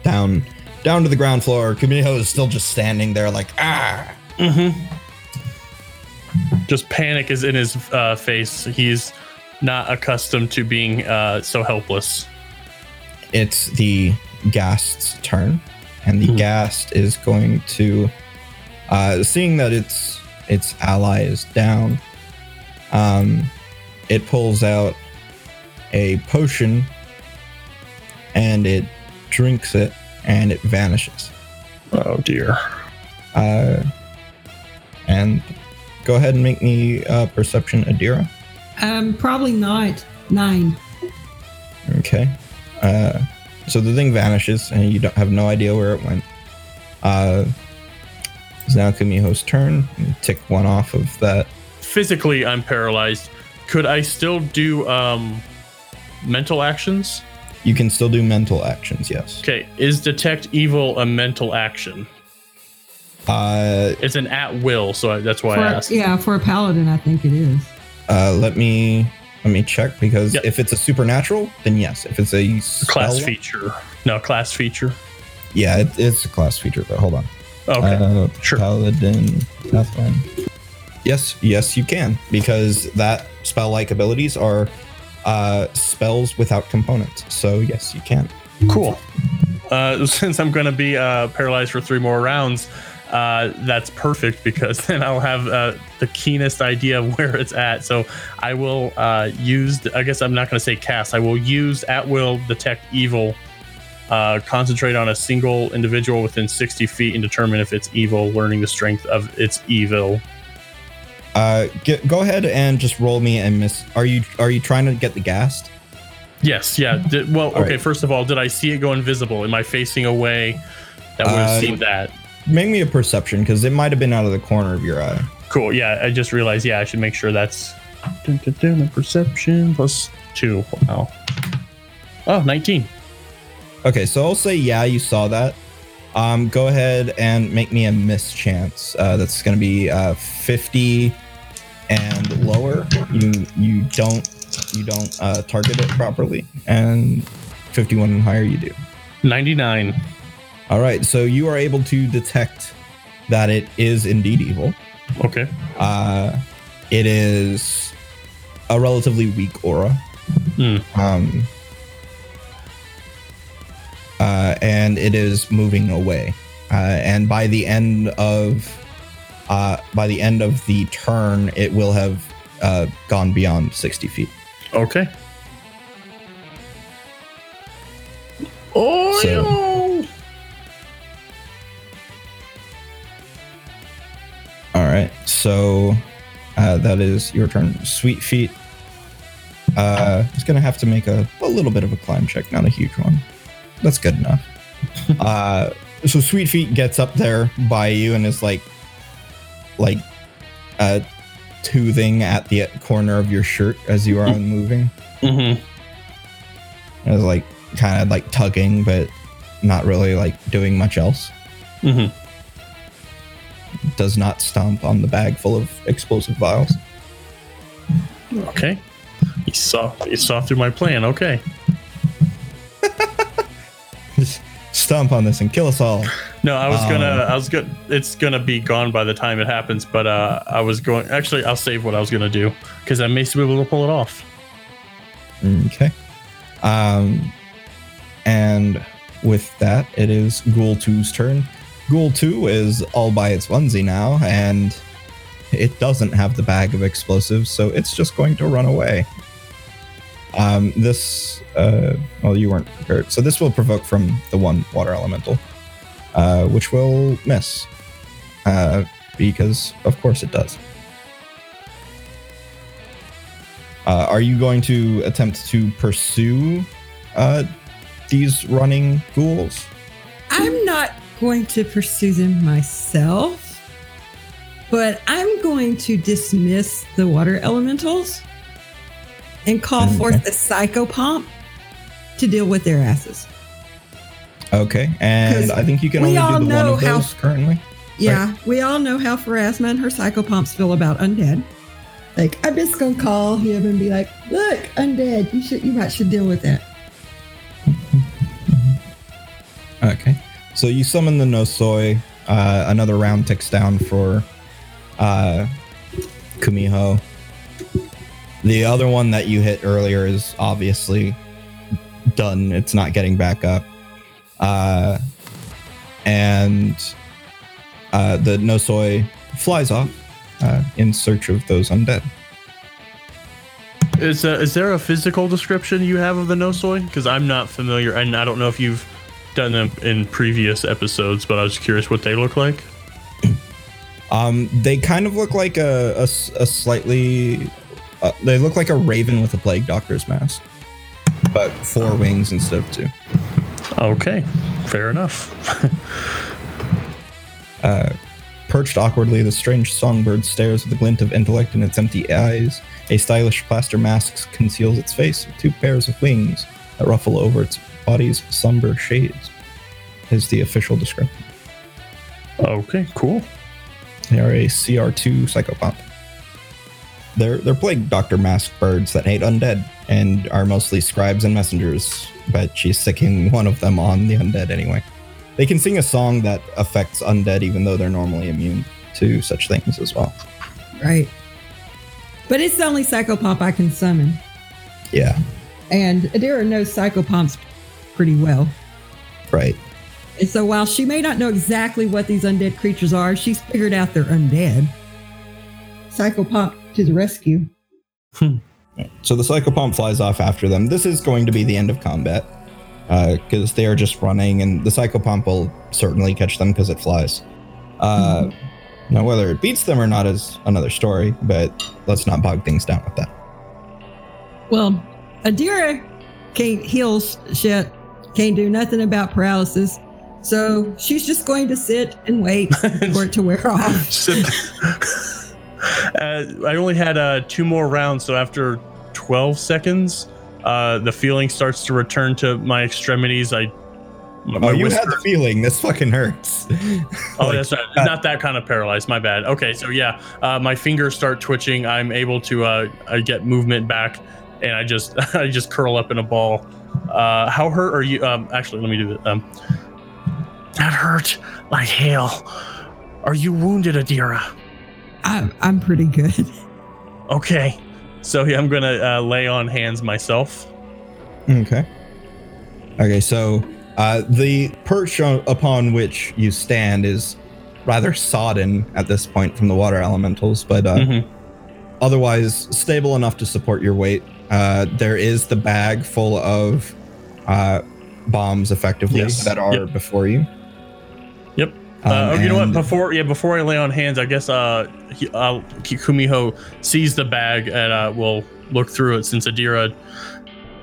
Down, down to the ground floor. Kumiho is still just standing there, like ah. Mm-hmm. Just panic is in his uh, face. He's not accustomed to being uh, so helpless. it's the ghast's turn and the Hmm. ghast is going to uh seeing that its its ally is down um it pulls out a potion and it drinks it and it vanishes Oh dear. uh and go ahead and make me uh perception adira Um, probably not nine. Okay. Uh, so the thing vanishes, and you don't have no idea where it went. Uh, it's now Kumiho's turn. Tick one off of that. Physically, I'm paralyzed. Could I still do um, mental actions? You can still do mental actions, yes. Okay, is detect evil a mental action? Uh, It's an at will, so I, that's why For, I asked. yeah, for a paladin, I think it is. uh, let me let me check because Yep. if it's a supernatural, then yes. If it's a Class feature. No, class feature. yeah, it, it's a class feature. But hold on. Okay. Uh, Sure. Paladin, Pathfind. Yes, yes, you can because that spell-like abilities are uh, spells without components. So yes, you can. Cool. Uh, (laughs) since I'm going to be uh, paralyzed for three more rounds, uh, that's perfect because (laughs) then I'll have uh, the keenest idea of where it's at. So I will uh, use, I guess I'm not going to say cast, I will use at will detect evil, uh, concentrate on a single individual within 60 feet and determine if it's evil, learning the strength of its evil. Uh, get, go ahead and just roll me and miss. Are you are you trying to get the ghast? Yes, yeah. Did, well, All okay, right. first of all, did I see it go invisible? Am I facing away that would have Uh, seen that? Make me a perception because it might have been out of the corner of your eye. Cool. Yeah, I just realized. Yeah, I should make sure that's dun, dun, dun, perception plus two. Wow. Oh, 19. Okay, so I'll say yeah, you saw that. Um, go ahead and make me a mischance. Uh, that's going to be uh, 50 and lower. You you don't you don't uh, target it properly, and 51 and higher you do. 99. All right, so you are able to detect that it is indeed evil. Okay. Uh, it is a relatively weak aura. Hmm. Um, uh, and it is moving away. Uh, and by the end of uh, by the end of the turn, it will have uh, gone beyond sixty feet. Okay. Oh, So- no. All right, so uh, that is your turn. Sweet feet. Uh, it's gonna have to make a, a little bit of a climb check, not a huge one. That's good enough. (laughs) uh, so Sweet Feet gets up there by you and is like, like, uh, toothing at the corner of your shirt as you are unmoving. Mm-hmm. And is like kind of like tugging, but not really like doing much else. Mm-hmm. Does not stomp on the bag full of explosive vials. Okay. You saw you saw through my plan. Okay. Stomp on this and kill us all. No, I was gonna Um, I was gonna it's gonna be gone by the time it happens, but uh I was going actually I'll save what I was gonna do because I may still be able to pull it off. Okay. Um, and with that, it is Ghoul 2's turn. Ghoul 2 is all by its onesie now, and it doesn't have the bag of explosives, so it's just going to run away. Um, this, uh, well, you weren't prepared. So this will provoke from the one water elemental, uh, which will miss. Uh, because, of course, it does. Uh, are you going to attempt to pursue uh, these running ghouls? I'm not going to pursue them myself, but I'm going to dismiss the water elementals and call Okay. forth the psychopomp to deal with their asses. Okay, and I think you can only all do the one of how- those currently. Yeah, we all know how Pharasma and her psychopomps feel about undead. Like, I'm just gonna call him and be like, "Look, undead, you should, you might should deal with that." (laughs) Okay, so you summon the Nosoi. Uh, another round ticks down for uh, Kumiho. The other one that you hit earlier is obviously done. It's not getting back up. Uh, and uh, the Nosoi flies off uh, in search of those undead. Is uh, is there a physical description you have of the Nosoi? Because I'm not familiar, and I don't know if you've done them in previous episodes, but I was curious what they look like. (clears throat) Um, they kind of look like a a slightly. Uh, they look like a raven with a plague doctor's mask, but four wings instead of two. Okay, fair enough. (laughs) Uh, perched awkwardly, the strange songbird stares with a glint of intellect in its empty eyes. A stylish plaster mask conceals its face with two pairs of wings that ruffle over its body's somber shades. Is the official description. okay, cool. They are a CR2 psychopomp. They're they're plague doctor mask birds that hate undead and are mostly scribes and messengers, but she's sicking one of them on the undead anyway. They can sing a song that affects undead even though they're normally immune to such things as well. Right. But it's the only psychopomp I can summon. Yeah, And Adira knows psychopomps pretty well. right. And so while she may not know exactly what these undead creatures are, she's figured out they're undead. Psychopomp to the rescue. Hmm. So the psychopomp flies off after them. This is going to be the end of combat because they are just running, and the psychopomp will certainly catch them because it flies. Uh, Now, whether it beats them or not is another story, but let's not bog things down with that. Well, Adira can't heal shit, can't do nothing about paralysis. So she's just going to sit and wait (laughs) for it to wear off. (laughs) Uh, I only had uh, two more rounds, so after 12 seconds, uh, the feeling starts to return to my extremities. I My, Oh, you had the feeling. This fucking hurts. (laughs) Oh, Like, that's not, not that kind of paralyzed. My bad. Okay, so yeah, uh, my fingers start twitching. I'm able to uh, I get movement back, and I just (laughs) I just curl up in a ball. Uh, how hurt are you? Um, actually, let me do that. Um, that hurt like hell. Are you wounded, Adira? I'm, I'm pretty good. (laughs) Okay, so yeah, I'm gonna uh, lay on hands myself. Okay. Okay, so uh, the perch upon which you stand is rather sodden at this point from the water elementals, but uh, Mhm. otherwise stable enough to support your weight. Uh, there is the bag full of uh, bombs, effectively, Yes. that are Yep. before you. Yep. Um, Uh, oh, you know what? Before yeah, before I lay on hands, I guess uh, he, uh Kumiho sees the bag and uh, will look through it since Adira,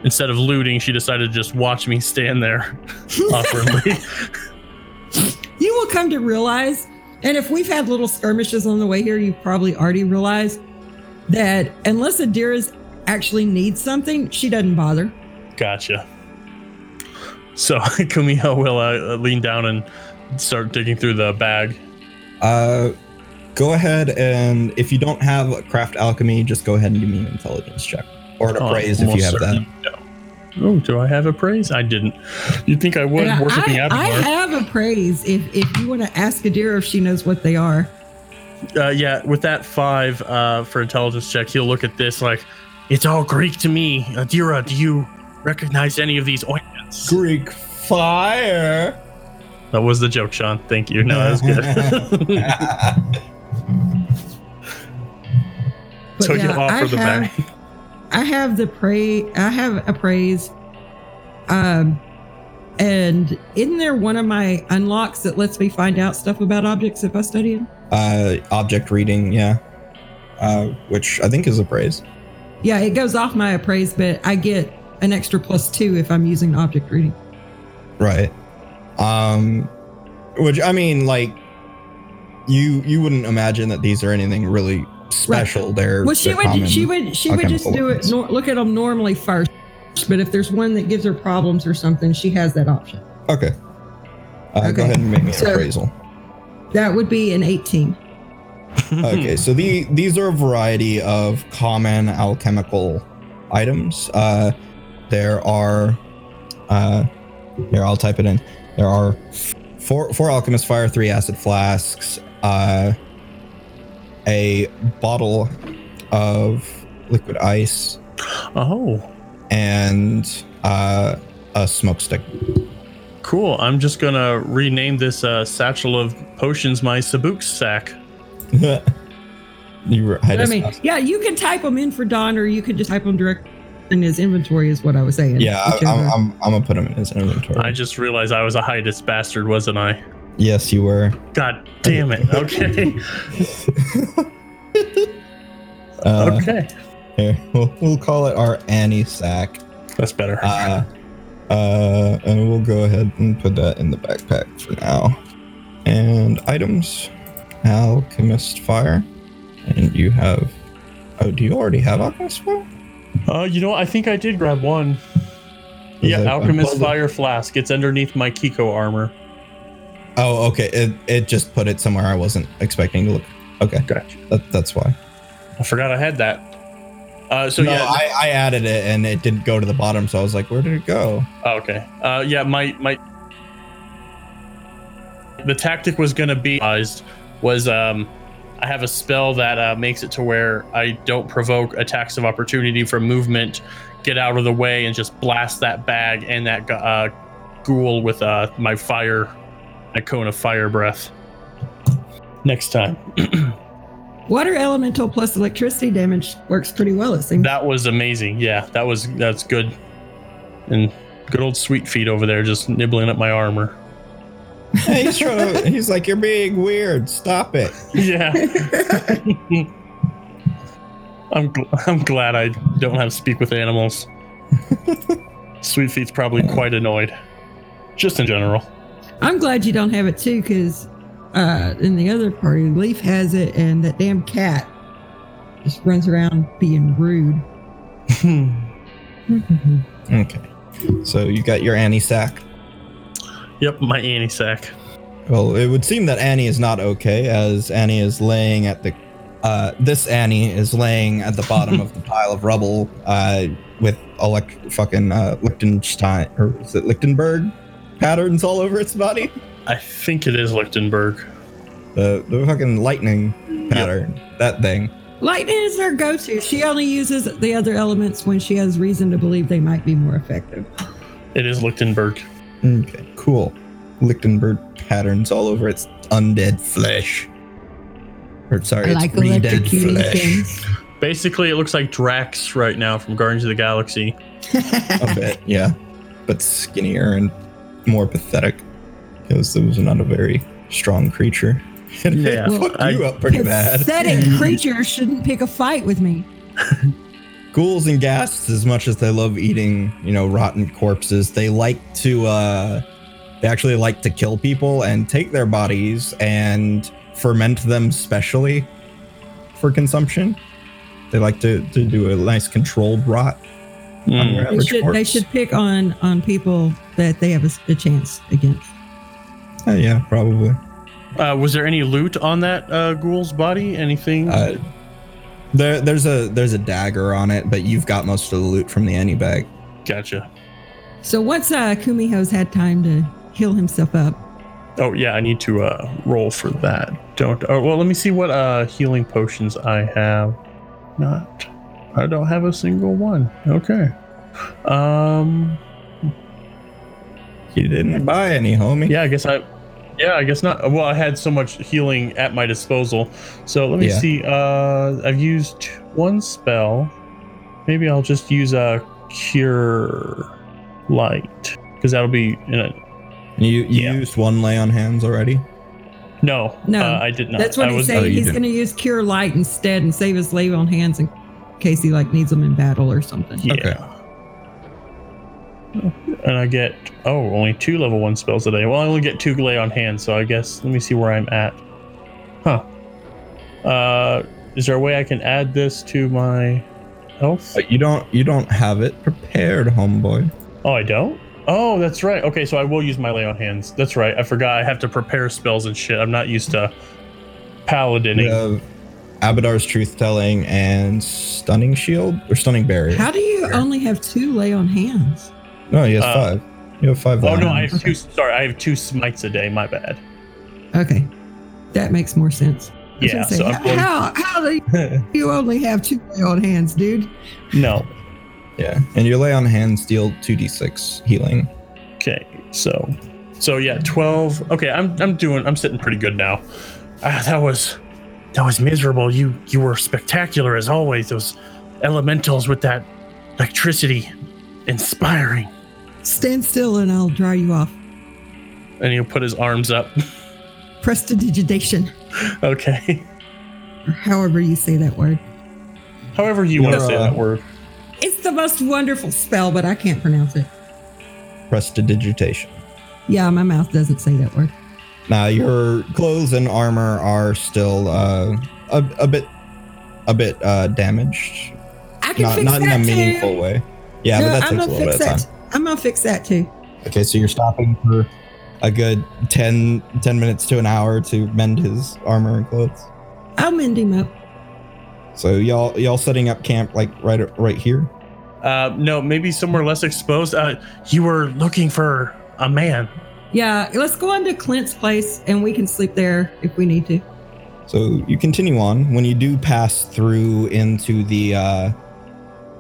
instead of looting, she decided to just watch me stand there (laughs) awkwardly. You will come to realize, and if we've had little skirmishes on the way here, you've probably already realized that unless Adira's actually needs something, she doesn't bother. gotcha. So (laughs) Kumiho will uh, lean down and start digging through the bag. Uh, go ahead and if you don't have craft alchemy, just go ahead and give me an intelligence check or an Oh, appraise if you have that. no. Oh, do I have a praise? I didn't. You'd think I would, And I, worshiping I, I have a praise if, if you want to ask Adira if she knows what they are. uh, yeah, with that five uh, for intelligence check, he'll look at this like, it's all Greek to me. Adira, do you recognize any of these ointments? Greek fire. That was the joke, Sean. Thank you. No, that was good. But so he'll yeah, offer I the have, bag. I have the praise. I have a praise. Um, and isn't there one of my unlocks that lets me find out stuff about objects if I study them? uh, object reading, yeah. Uh, which I think is a praise. Yeah, it goes off my appraise, but I get an extra plus two if I'm using object reading. Right. Um, which I mean, like, you you wouldn't imagine that these are anything really special. They're Well, she they're would she would she would just alchemical do it weapons. nor, look at them normally first. But if there's one that gives her problems or something, she has that option. Okay. Uh, Go ahead and make me an So- appraisal. That would be an 18. (laughs) okay, so the these are a variety of common alchemical items. Uh, there are, uh, here I'll type it in. There are four four alchemist fire, three acid flasks, uh, a bottle of liquid ice, Oh, and uh, a smoke stick. cool. I'm just going to rename this uh, satchel of potions my Sabuks sack. (laughs) you were, I I just, mean, yeah, you can type them in for Don, or you could just type them direct in his inventory, is what I was saying. yeah, I, Whichever. I'm, I'm, I'm gonna put them in his inventory. I just realized I was a Hydus bastard, wasn't I? yes, you were. God damn it. Okay. (laughs) Uh, okay. Here, we'll, we'll call it our Annie sack. That's better. Uh, uh, and we'll go ahead and put that in the backpack for now. And items, alchemist fire, and you have. Oh, do you already have alchemist fire? Uh, you know what? I think I did grab one. Yeah, Alchemist Fire Flask. It's underneath my kikko armor. Oh, okay. It it just put it somewhere I wasn't expecting to look. Okay, Gotcha. that, that's why. I forgot I had that. Uh, so no, yeah. I, I added it and it didn't go to the bottom, so I was like, where did it go? oh, okay. Uh, yeah, my my. The tactic was gonna be was um, I have a spell that uh, makes it to where I don't provoke attacks of opportunity from movement. Get out of the way and just blast that bag and that uh, ghoul with uh, my fire, my cone of fire breath. Next time. (clears throat) Water elemental plus electricity damage works pretty well, it seems. That was amazing. Yeah, that was that's good. And good old sweet feet over there just nibbling at my armor. He's trying to, he's like, you're being weird. Stop it. Yeah. (laughs) I'm gl- I'm glad I don't have to speak with animals. Sweet feet's probably quite annoyed. Just in general. I'm glad you don't have it too, because uh, in the other party, Leaf has it, and that damn cat just runs around being rude. (laughs) (laughs) Okay. So you got your Annie sack. Yep, my Annie sack. Well, it would seem that Annie is not okay, as Annie is laying at the. Uh, this Annie is laying at the bottom of the (laughs) pile of rubble uh, with elect fucking uh, Liechtenstein or is it Lichtenberg patterns all over its body. I think it is Lichtenberg. The the fucking lightning pattern, that thing. Lightning is her go-to. She only uses the other elements when she has reason to believe they might be more effective. It is Lichtenberg. Okay, cool. Lichtenberg patterns all over its undead flesh. Or sorry, I like its re-dead flesh. things. (laughs) Basically, it looks like Drax right now from Guardians of the Galaxy. A bit, yeah. But skinnier and more pathetic. Because it was not a very strong creature. (laughs) And it Yeah, fucked I- you up pretty bad. Pathetic (laughs) creatures shouldn't pick a fight with me. Ghouls and ghasts, as much as they love eating, you know, rotten corpses, they like to uh they actually like to kill people and take their bodies and ferment them specially for consumption. They like to, to do a nice controlled rot Mm. They should, they should pick on on people that they have a chance against. Uh, yeah, probably. Uh, was there any loot on that uh, ghoul's body? Anything? Uh, there, there's a there's a dagger on it, but you've got most of the loot from the any bag. gotcha. So once uh, Kumiho's had time to heal himself up, Oh yeah, I need to uh, roll for that. Don't. Oh well, let me see what uh, healing potions I have. Not. I don't have a single one. Okay. Um. You didn't buy any, homie. Yeah, I guess I. Yeah, I guess not. Well, I had so much healing at my disposal. So let me Yeah. see. Uh, I've used one spell. Maybe I'll just use a cure light because that'll be in a. You you Yeah. used one lay on hands already. No, No, uh, I did not. that's what I he's was. oh, saying. you he's going to use Cure Light instead and save his lay on hands in case he like needs them in battle or something. Yeah. Okay. And I get oh only two level one spells a day. Well, I only get two lay on hand, so I guess let me see where I'm at. Huh. Uh, is there a way I can add this to my health? But you don't you don't have it prepared, homeboy. Oh, I don't. Oh, that's right. Okay, so I will use my lay on hands. That's right. I forgot. I have to prepare spells and shit. I'm not used to paladining. You have Abadar's truth telling and stunning shield or stunning barrier. How do you only have two lay on hands? No, he has Uh, five. You have five. Oh lay no, I hands. have two. Sorry, I have two smites a day. My bad. Okay, that makes more sense. I Yeah. say, So I'm how, going. how how do you (laughs) only have two lay on hands, dude? no. Yeah, and your lay on hands deal two d six healing. Okay, so so yeah, twelve. Okay, I'm I'm doing I'm sitting pretty good now. Ah, that was that was miserable. You you were spectacular as always. Those elementals with that electricity, inspiring. Stand still and I'll dry you off. And he'll put his arms up. (laughs) Prestidigitation, okay. or however you say that word. However you want to say uh, that word. It's the most wonderful spell, but I can't pronounce it. Prestidigitation. Yeah, my mouth doesn't say that word. Now your clothes and armor are still uh, a, a bit a bit uh, damaged. I can Not fix not in that a too. meaningful way. Yeah, No, but that I'm takes a little fix bit of time. I'm gonna fix that too. Okay, so you're stopping for a good 10, 10 minutes to an hour to mend his armor and clothes. I'll mend him up. So y'all y'all setting up camp like right right here. Uh, no, maybe somewhere less exposed. Uh, you were looking for a man. Yeah, let's go on to Clint's place and we can sleep there if we need to. So you continue on. When you do pass through into the uh,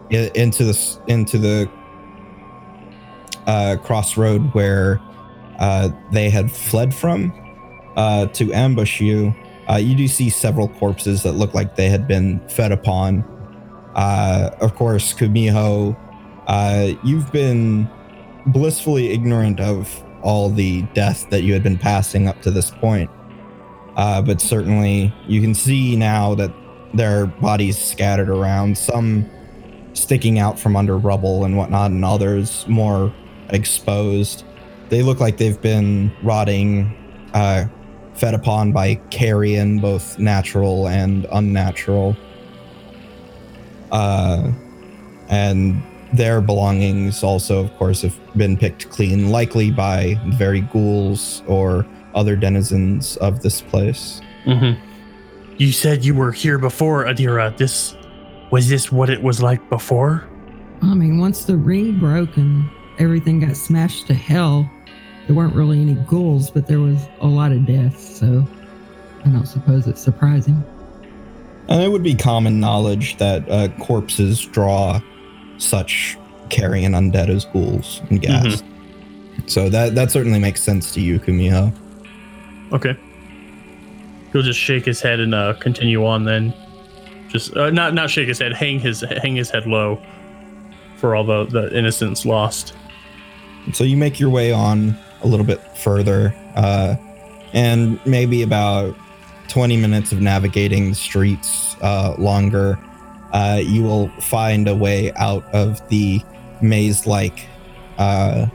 into the into the uh, crossroad where uh, they had fled from uh, to ambush you, uh, you do see several corpses that look like they had been fed upon. Uh, of course, Kumiho, uh, you've been blissfully ignorant of all the death that you had been passing up to this point. But certainly, you can see now that there are bodies scattered around, some sticking out from under rubble and whatnot, and others more exposed. They look like they've been rotting, uh, fed upon by carrion, both natural and unnatural. Uh, and their belongings also, of course, have been picked clean, likely by the very ghouls or other denizens of this place. Mm-hmm. You said you were here before, Adira. This was this what it was like before? I mean, once the ring broke and everything got smashed to hell, there weren't really any ghouls, but there was a lot of deaths. So I don't suppose it's surprising. And it would be common knowledge that uh, corpses draw such carrion undead as ghouls and gas. So that that certainly makes sense to you, Kumiho. Okay. He'll just shake his head and uh, continue on then. Just uh, not not shake his head, hang his hang his head low for all the the innocents lost. So you make your way on a little bit further, uh, and maybe about 20 minutes of navigating the streets uh, longer, uh, you will find a way out of the maze like uh,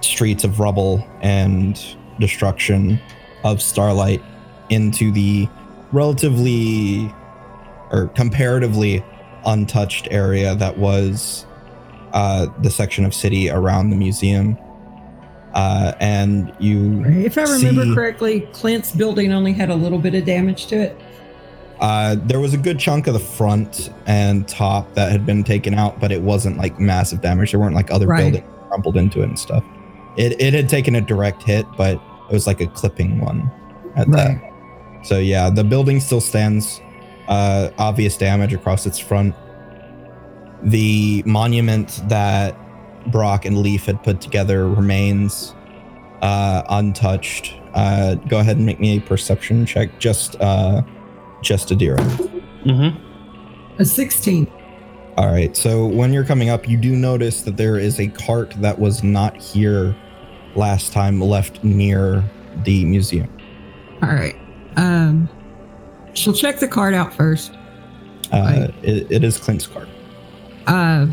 streets of rubble and destruction of Starlight into the relatively or comparatively untouched area that was uh, the section of city around the museum. Uh, and you If I remember See- correctly, Clint's building only had a little bit of damage to it. Uh, there was a good chunk of the front and top that had been taken out, but it wasn't like massive damage. There weren't like other Right. buildings crumpled into it and stuff. It it had taken a direct hit, but it was like a clipping one at that. So yeah, the building still stands. Uh, obvious damage across its front. The monument that Brock and Leaf had put together remains uh, untouched. Uh, go ahead and make me a perception check. Just uh, just Adira. Mm-hmm. A 16. All right. So when you're coming up, you do notice that there is a cart that was not here last time, left near the museum. All right. Um, she'll check the cart out first. Uh, it, it is Clint's cart. Uh,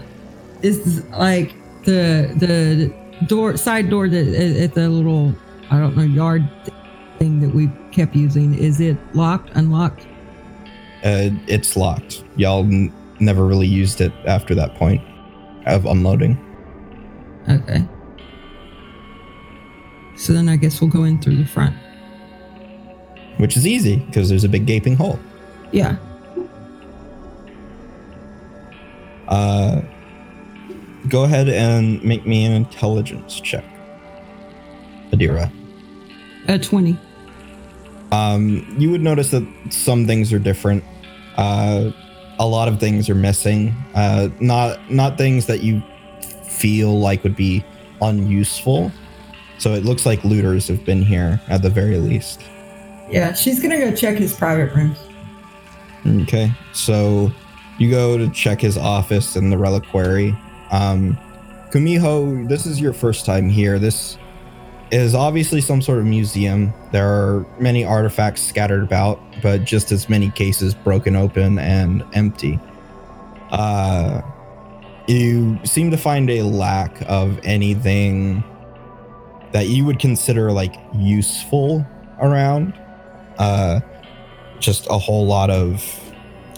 is like the the door side door that at the little I don't know yard thing that we kept using. Is it locked, unlocked? Uh, it's locked. Y'all n- never really used it after that point of unloading. Okay. So then I guess we'll go in through the front. which is easy because there's a big gaping hole. Yeah. Uh, go ahead and make me an intelligence check, Adira. A 20. Um, you would notice that some things are different. Uh, a lot of things are missing. Uh, not not things that you feel like would be unuseful. So it looks like looters have been here at the very least. Yeah, she's gonna go check his private rooms. Okay, so you go to check his office in the reliquary. Um, Kumiho, this is your first time here. This is obviously some sort of museum. There are many artifacts scattered about, but just as many cases broken open and empty. Uh, you seem to find a lack of anything that you would consider like useful around. Uh, just a whole lot of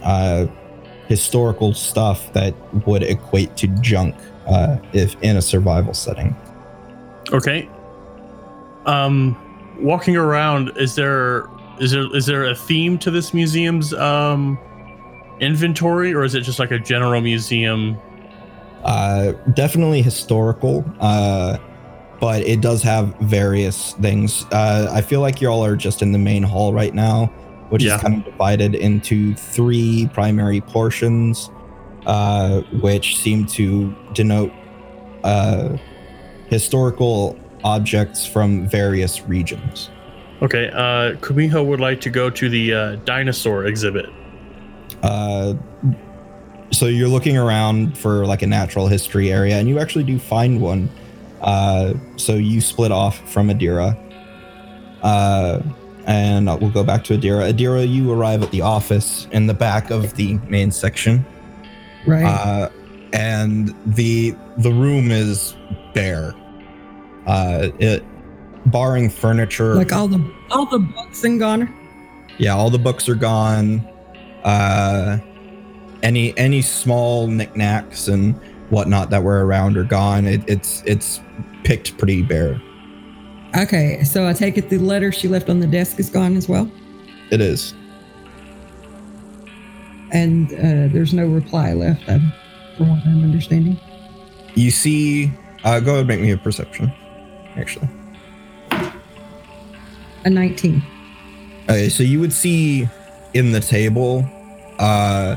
uh, historical stuff that would equate to junk uh, if in a survival setting. Okay. Um, walking around, is there is there is there a theme to this museum's um inventory, or is it just like a general museum? Uh, definitely historical, uh, but it does have various things. Uh, I feel like y'all are just in the main hall right now, which Yeah. is kind of divided into three primary portions, uh, which seem to denote uh, historical objects from various regions. Okay. Uh, Kumiho would like to go to the uh, dinosaur exhibit. Uh, so you're looking around for like a natural history area, and you actually do find one. Uh, so you split off from Adira. Uh, and we'll go back to Adira. Adira, you arrive at the office in the back of the main section, Right. uh, and the the room is bare. Uh, it, barring furniture, like all the all the books and gone. yeah all the books are gone uh any any small knickknacks and whatnot that were around are gone. It, it's it's picked pretty bare. Okay, so I take it the letter she left on the desk is gone as well, It is. and uh, there's no reply left. Um, from what I'm understanding. You see. Uh, go ahead, and make me a perception. Actually. A 19. Okay, so you would see in the table, uh,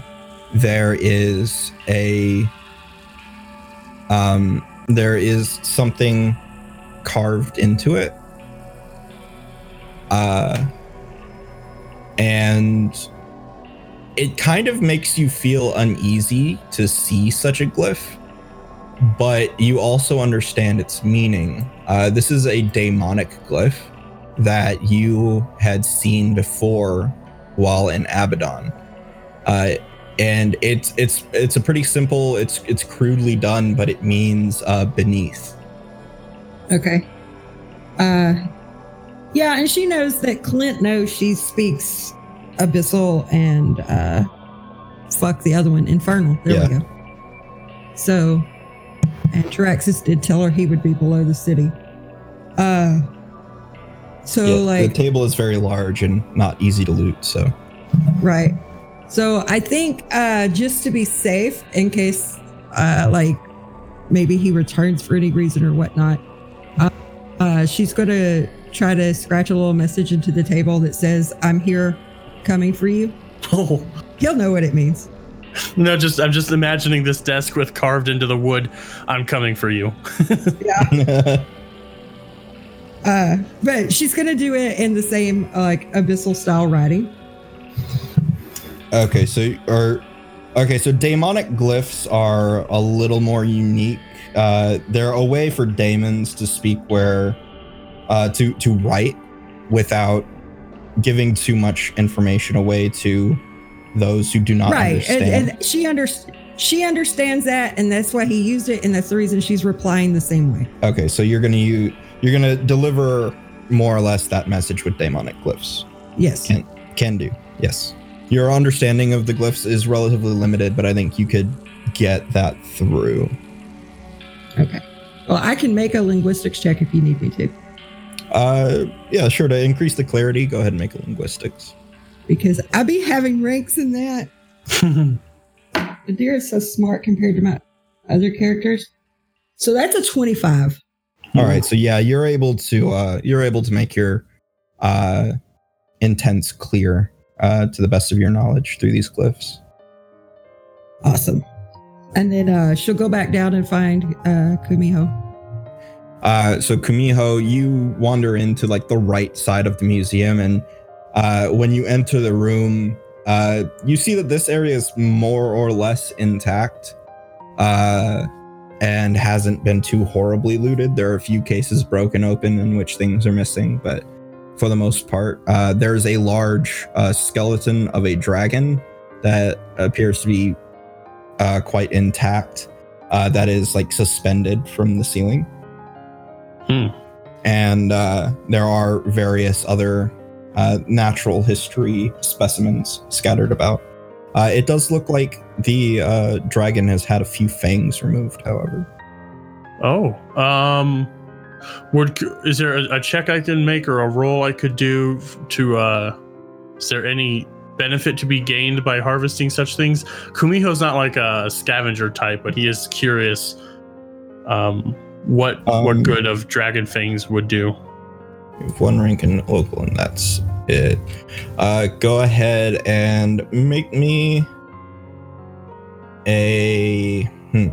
there is a, um, there is something carved into it. Uh, and it kind of makes you feel uneasy to see such a glyph, but you also understand its meaning. Uh, this is a daemonic glyph that you had seen before while in Abaddon. Uh, and it's it's it's a pretty simple. It's it's crudely done, but it means uh, beneath. Okay. Uh, yeah, and she knows that Clint knows she speaks abyssal and uh, fuck the other one, infernal. There Yeah. we go. So, and Taraxis did tell her he would be below the city. Uh, so Yeah, like the table is very large and not easy to loot. So Right. So I think uh just to be safe, in case uh like maybe he returns for any reason or whatnot, uh she's gonna try to scratch a little message into the table that says, I'm here coming for you. (laughs) Oh He'll know what it means. no, just I'm just imagining this desk with carved into the wood. I'm coming for you. (laughs) Yeah. (laughs) Uh but she's gonna do it in the same like abyssal style writing. okay, so or okay, so daemonic glyphs are a little more unique. Uh, they're a way for daemons to speak where uh, to to write without giving too much information away to those who do not right. understand. And, and she under she understands that and that's why he used it, and that's the reason she's replying the same way. Okay, so you're gonna use, you're gonna deliver more or less that message with daemonic glyphs. Yes. Can can do. Yes. Your understanding of the glyphs is relatively limited, but I think you could get that through. Okay. Well, I can make a linguistics check if you need me to, Uh yeah, sure. To increase the clarity, go ahead and make a linguistics. because I be having ranks in that. (laughs) Adira is so smart compared to my other characters. So that's a 25. All right, so yeah, you're able to uh you're able to make your uh intents clear uh to the best of your knowledge through these glyphs. Awesome. And then uh, she'll go back down and find uh, Kumiho. Uh, so Kumiho, you wander into like the right side of the museum, and uh, when you enter the room, uh, you see that this area is more or less intact, uh, and hasn't been too horribly looted. There are a few cases broken open in which things are missing, but for the most part, uh, there's a large uh, skeleton of a dragon that appears to be uh, quite intact. Uh, that is like suspended from the ceiling and uh, there are various other uh, natural history specimens scattered about. Uh, it does look like the uh, dragon has had a few fangs removed, however. Oh, um, would is there a, a check I can make or a roll I could do to? uh Is there any benefit to be gained by harvesting such things? Kumiho's not like a scavenger type, but he is curious. Um, what Um, what good of dragon fangs would do? One rank in local, and that's it. Uh, go ahead and make me a. Hmm.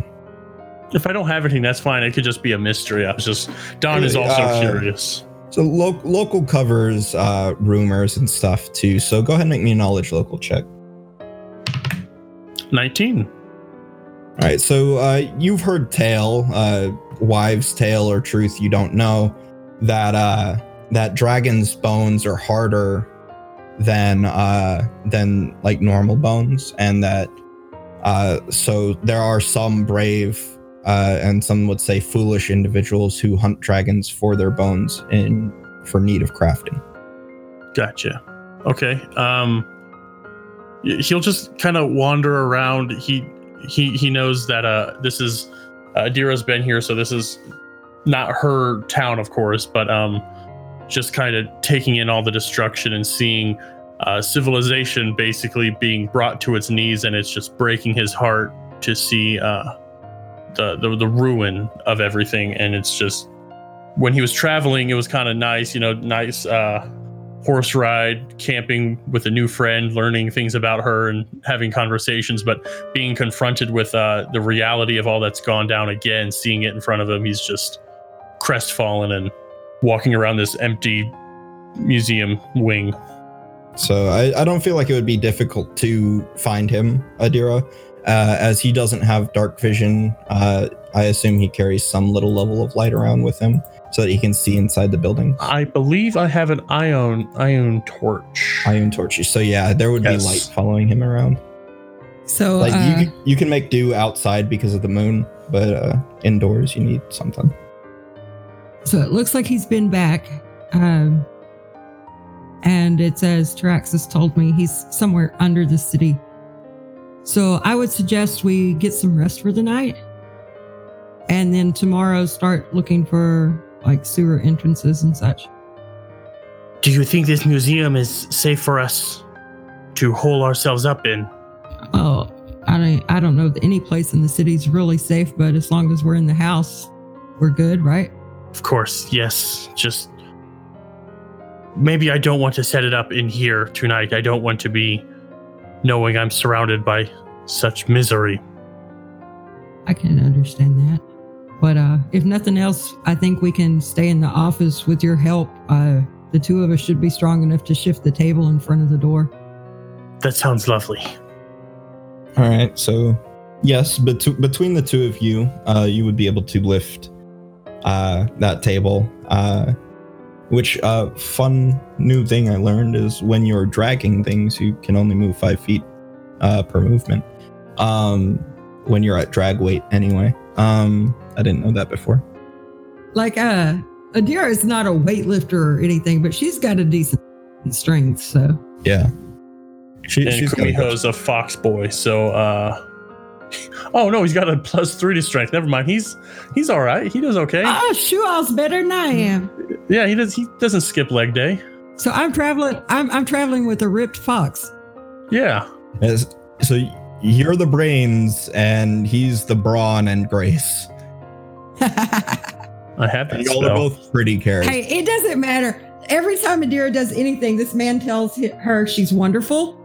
If I don't have anything, that's fine. It could just be a mystery. I was just Don is also Uh, curious. So lo- local covers uh, rumors and stuff too. So go ahead and make me a knowledge local check. Nineteen. All right, so uh, you've heard tale, uh, wives' tale or truth you don't know, that uh, that dragons' bones are harder than uh, than like normal bones, and that uh, so there are some brave uh, and some would say foolish individuals who hunt dragons for their bones in for need of crafting. Gotcha. Okay. Um he'll just kind of wander around. He he he knows that uh this is uh, Adira's been here, so this is not her town, of course, but um just kind of taking in all the destruction and seeing uh, civilization basically being brought to its knees, and it's just breaking his heart to see uh, the, the the ruin of everything. And it's just when he was traveling, it was kind of nice, you know, nice uh, horse ride, camping with a new friend, learning things about her, and having conversations. But being confronted with uh, the reality of all that's gone down again, seeing it in front of him, he's just crestfallen and walking around this empty museum wing. So I, I don't feel like it would be difficult to find him, Adira, uh, as he doesn't have dark vision. Uh, I assume he carries some little level of light around with him so that he can see inside the building. I believe I have an ion ion torch. Ion torches. So yeah, there would Yes. be light following him around. So Like uh, you, you can make do outside because of the moon, but uh, indoors you need something. So it looks like he's been back. Um, and it says Taraxis told me he's somewhere under the city. So I would suggest we get some rest for the night. And then tomorrow start looking for like sewer entrances and such. Do you think this museum is safe for us to hole ourselves up in? Oh, I don't, I don't know that any place in the city is really safe, but as long as we're in the house, we're good, right? Of course, yes. Just maybe I don't want to set it up in here tonight. I don't want to be knowing I'm surrounded by such misery. I can understand that. But uh, if nothing else, I think we can stay in the office with your help. Uh, the two of us should be strong enough to shift the table in front of the door. That sounds lovely. All right, so yes, bet- between the two of you, uh, you would be able to lift uh, that table. Which uh, fun new thing I learned is when you're dragging things, you can only move five feet uh, per movement. Um, when you're at drag weight, anyway. Um, I didn't know that before. Like, uh, Adira is not a weightlifter or anything, but she's got a decent strength. So, Yeah, she, And she's a Kumiho's a fox boy, so uh (laughs) Oh no, he's got a plus three to strength. Never mind. He's he's all right. He does okay. oh, Shual's better than I am. yeah, he does. He doesn't skip leg day. So I'm traveling. I'm I'm traveling with a ripped fox. Yeah, As- so you're the brains, and he's the brawn and grace. (laughs) I have that And y'all are both pretty characters. Hey, it doesn't matter. Every time Adira does anything, this man tells her she's wonderful.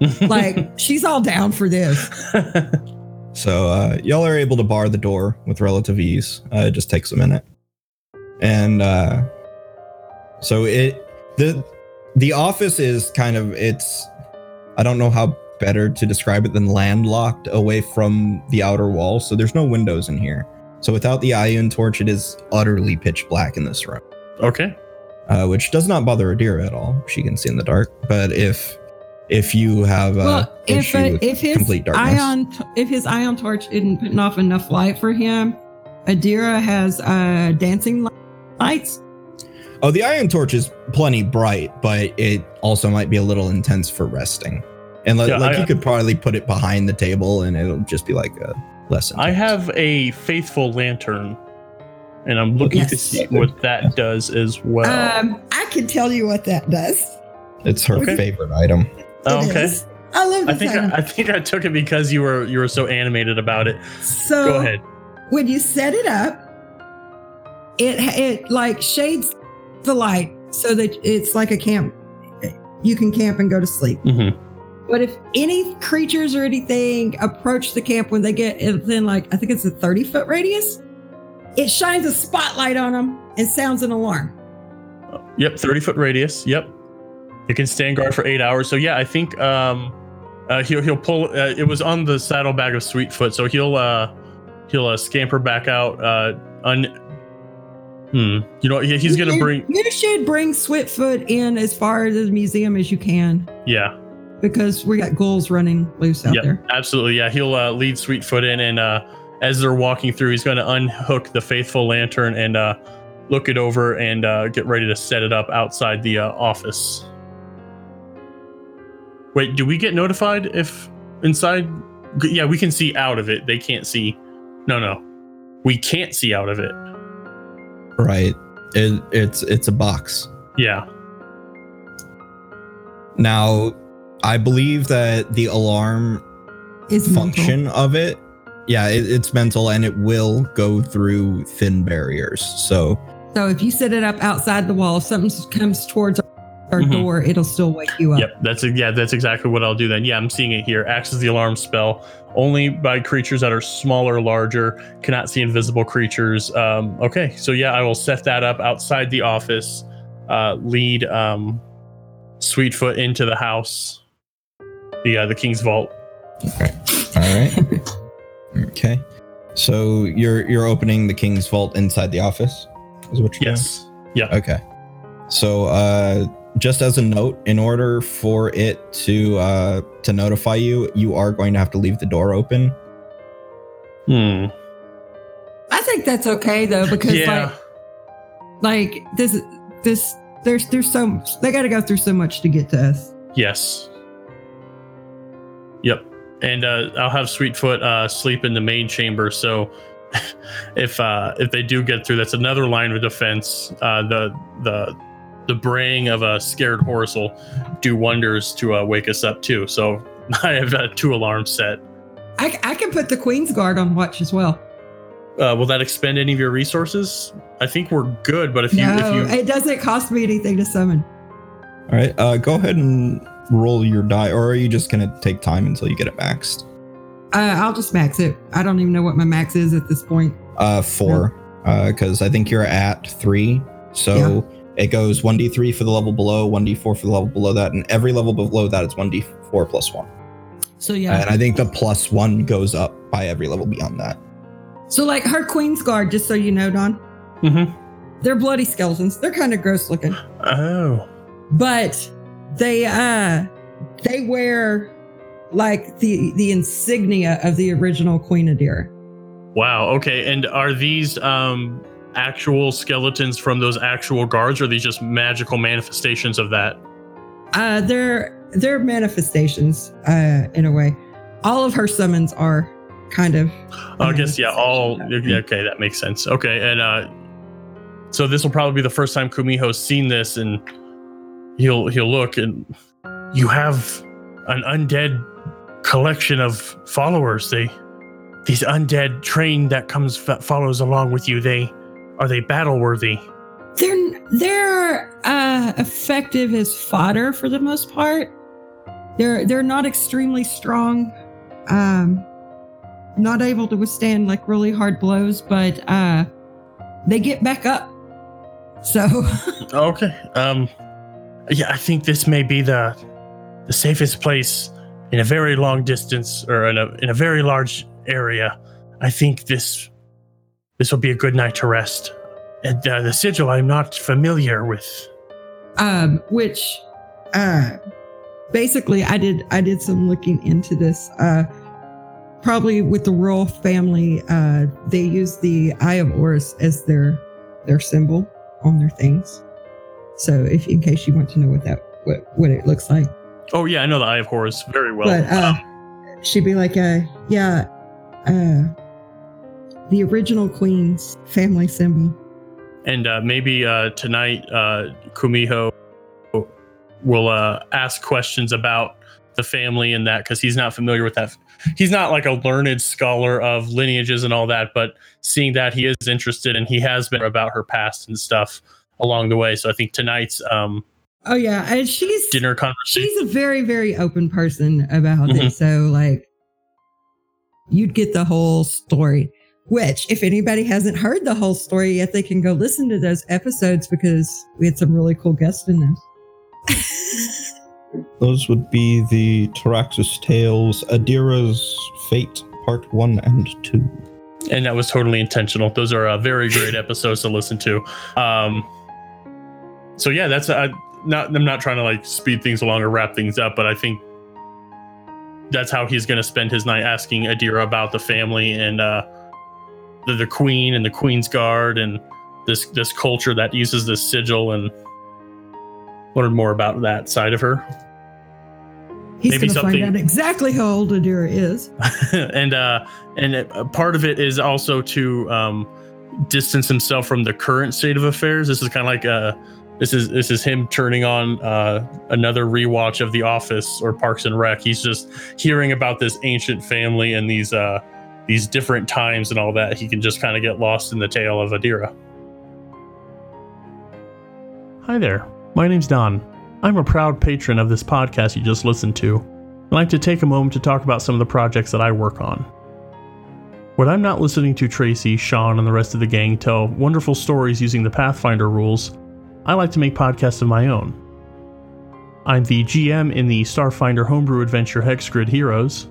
(laughs) Like she's all down for this. (laughs) So uh, y'all are able to bar the door with relative ease. Uh, it just takes a minute, and uh, so it the the office is kind of it's I don't know how better to describe it than landlocked away from the outer wall. So there's no windows in here. So without the ion torch, it is utterly pitch black in this room, okay. uh, which does not bother Adira at all. She can see in the dark. But if if you have uh, well, if issue uh, with if his complete darkness, ion if his ion torch isn't putting off enough light for him, Adira has uh dancing lights. Oh, the ion torch is plenty bright, but it also might be a little intense for resting. And like, Yeah, like I- you could probably put it behind the table, and it'll just be like a lesson. I have a faithful lantern, and I'm looking to see what that does as well. Um, I can tell you what that does. It's her Okay. favorite item. Oh, okay. is. I love I think. I, I think I took it because you were you were so animated about it. so Go ahead. when you set it up, it it like shades the light so that it's like a camp. You can camp and go to sleep. hmm But if any creatures or anything approach the camp when they get within like I think it's a 30 foot radius, it shines a spotlight on them and sounds an alarm. Yep, thirty foot radius. Yep, it can stand guard for eight hours. So yeah, I think um, uh, he'll he'll pull. Uh, it was on the saddlebag of Sweetfoot, so he'll uh, he'll uh, scamper back out. Uh, un. Hmm. You know he, he's gonna You- bring. You should bring Sweetfoot in as far as the museum as you can Yeah. because we got ghouls running loose out Yep. there. Absolutely. Yeah. He'll uh, lead Sweetfoot in, and uh, as they're walking through, he's going to unhook the faithful lantern and uh, look it over and uh, get ready to set it up outside the uh, office. Wait, do we get notified if inside? Yeah, we can see out of it. They can't see. No, no, we can't see out of it. Right. It, it's it's a box. Yeah. Now, I believe that the alarm Is mental. function of it, yeah, it, it's mental and it will go through thin barriers. So So if you set it up outside the wall, if something comes towards our Mhm. door, it'll still wake you up. Yep. That's yeah. That's exactly what I'll do then. Yeah, I'm seeing it here. Acts as the alarm spell only by creatures that are smaller, larger, cannot see invisible creatures. Um, okay, so yeah, I will set that up outside the office. Uh, lead um, Sweetfoot into the house, the uh, the king's vault. All right. (laughs) okay. So you're you're opening the king's vault inside the office. Is what you're Yes. doing? Okay. So uh just as a note, in order for it to uh to notify you, you are going to have to leave the door open. Hmm. I think that's okay though, because Yeah. like like this this there's there's so much they got to go through so much to get to us. Yes. Yep. And uh, I'll have Sweetfoot uh, sleep in the main chamber. So (laughs) if uh, if they do get through, that's another line of defense. Uh, the the the braying of a scared horse will do wonders to uh, wake us up too. So (laughs) I have uh, two alarms set. I, I can put the Queen's Guard on watch as well. Uh, will that expend any of your resources? I think we're good, but if you no, if you it doesn't cost me anything to summon. All right. Uh go ahead and roll your die or are you just going to take time until you get it maxed? Uh, I'll just max it. I don't even know what my max is at this point. Uh 4 uh cuz I think you're at 3. So it goes 1d3 for the level below, 1d4 for the level below that and every level below that is 1d4 plus 1. So yeah. And I think the plus 1 goes up by every level beyond that. so like her Queen's Guard, just so you know, Don, Mm-hmm. they're bloody skeletons. They're kind of gross looking. Oh. but they uh they wear like the the insignia of the original Queen Adira. Wow. Okay. And are these um actual skeletons from those actual guards, or are these just magical manifestations of that? Uh they're they're manifestations uh in a way. All of her summons are kind of I guess yeah. All okay. That makes sense. Okay. And uh, so this will probably be the first time Kumiho's seen this, and he'll he'll look and you have an undead collection of followers. They these undead train that comes follows along with you. They are they battle worthy? they're they're uh effective as fodder for the most part. They're they're not extremely strong. Um not able to withstand like really hard blows, but uh they get back up. So (laughs) Okay. Um yeah, I think this may be the the safest place in a very long distance or in a in a very large area. I think this this will be a good night to rest. And uh, the sigil I'm not familiar with. um which uh basically i did i did some looking into this uh probably with the royal family uh they use the eye of Horus as their their symbol on their things so if in case you want to know what that what what it looks like Oh yeah, I know the Eye of Horus very well. but uh Um, she'd be like uh yeah uh the original queen's family symbol and uh, maybe uh, tonight uh, Kumiho will uh, ask questions about the family and that because he's not familiar with that. He's not like a learned scholar of lineages and all that, but seeing that he is interested and he has been about her past and stuff along the way. So I think tonight's um, oh yeah and she's dinner conversation. she's a very very open person about Mhm. it so like you'd get the whole story which if anybody hasn't heard the whole story yet they can go listen to those episodes because we had some really cool guests in those (laughs) Those would be the Taraxis Tales, Adira's Fate, Part 1 and 2. and that was totally intentional. Those are uh, very great (laughs) episodes to listen to. Um, so yeah, that's uh, not. I'm not trying to like speed things along or wrap things up, but I think that's how he's going to spend his night asking Adira about the family and uh, the, the queen and the queen's guard and this this culture that uses this sigil and learn more about that side of her. He's Maybe going to find out exactly how old Adira is. (laughs) and uh and it- part of it is also to um distance himself from the current state of affairs this is kind of like uh this is this is him turning on uh another rewatch of the office or parks and rec he's just hearing about this ancient family and these uh these different times and all that he can just kind of get lost in the tale of adira hi there my name's don i'm a proud patron of this podcast you just listened to I'd like to take a moment to talk about some of the projects that I work on. When I'm not listening to Tracy, Sean, and the rest of the gang tell wonderful stories using the Pathfinder rules, I like to make podcasts of my own. I'm the GM in the Starfinder homebrew adventure Hexgrid Heroes.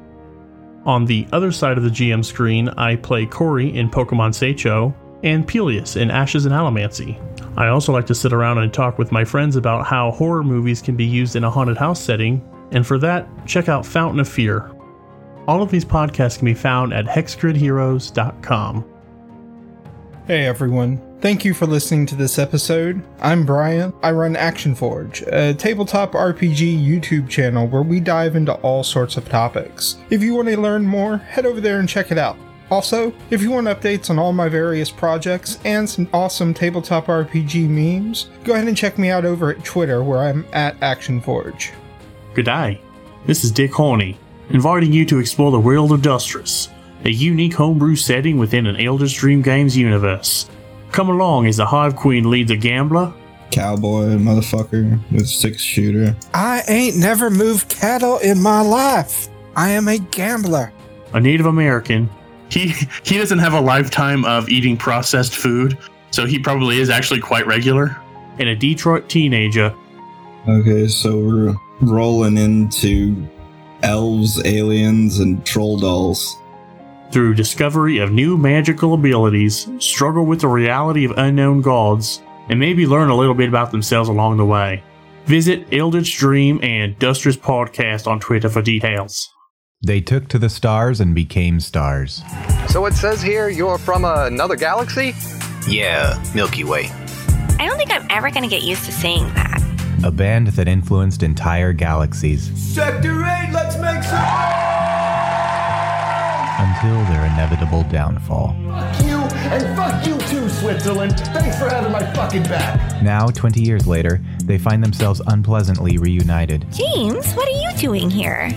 On the other side of the GM screen, I play Corey in Pokemon Seicho and Peleus in Ashes and Alamancy. I also like to sit around and talk with my friends about how horror movies can be used in a haunted house setting and for that, check out Fountain of Fear. All of these podcasts can be found at hexgridheroes.com. Hey everyone, thank you for listening to this episode. I'm Brian. I run Action Forge, a tabletop RPG YouTube channel where we dive into all sorts of topics. If you want to learn more, head over there and check it out. Also, if you want updates on all my various projects and some awesome tabletop RPG memes, go ahead and check me out over at Twitter where I'm at Action Forge. Good day. This is Dick Horney, inviting you to explore the world of Dustress, a unique homebrew setting within an Eldritch Dream Games universe. Come along as the Hive Queen leads a gambler, Cowboy motherfucker with six shooter. I ain't never moved cattle in my life. I am a gambler. a Native American. He he doesn't have a lifetime of eating processed food, so he probably is actually quite regular. And a Detroit teenager Okay, so we're rolling into elves, aliens, and troll dolls. Through discovery of new magical abilities, struggle with the reality of unknown gods, and maybe learn a little bit about themselves along the way. Visit Eldritch Dream and Dustress Podcast on Twitter for details. They took to the stars and became stars. So it says here you're from another galaxy? Yeah, Milky Way. I don't think I'm ever going to get used to saying that. A band that influenced entire galaxies. Sector 8, let's make some Until their inevitable downfall. Fuck you and fuck you too, Switzerland. Thanks for having my fucking back. Now, 20 years later, they find themselves unpleasantly reunited. James, what are you doing here?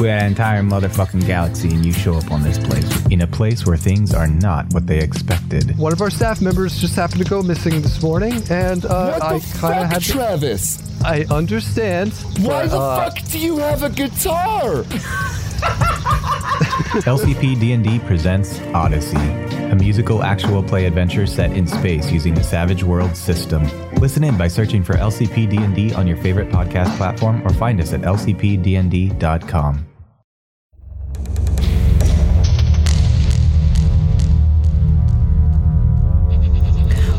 We're an entire motherfucking galaxy, and you show up on this place. In a place where things are not what they expected. One of our staff members just happened to go missing this morning, and uh, I kind of had to. Travis? I understand. Why but, the uh, fuck do you have a guitar? (laughs) LCP D&D presents Odyssey, a musical actual play adventure set in space using the Savage Worlds system. Listen in by searching for LCP D&D on your favorite podcast platform or find us at lcpdnd.com.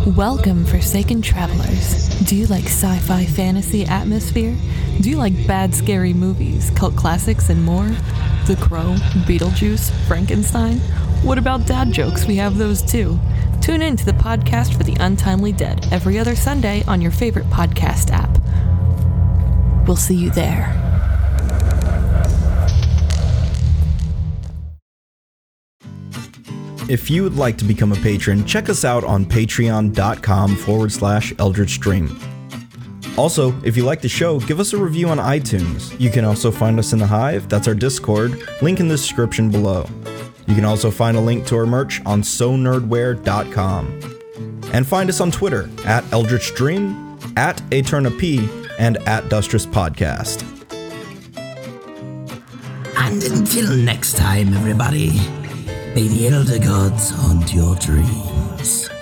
Welcome, Forsaken Travelers. Do you like sci fi fantasy atmosphere? Do you like bad, scary movies, cult classics, and more? The Crow, Beetlejuice, Frankenstein? What about dad jokes? We have those too. Tune in to the podcast for the Untimely Dead every other Sunday on your favorite podcast app. We'll see you there. If you would like to become a patron, check us out on patreon.com forward slash eldritch dream. Also, if you like the show, give us a review on iTunes. You can also find us in the Hive, that's our Discord, link in the description below. You can also find a link to our merch on sonerdware.com. And find us on Twitter at Eldritch Dream, at Eternap, and at Dustress Podcast. And until next time, everybody, may the Elder Gods haunt your dreams.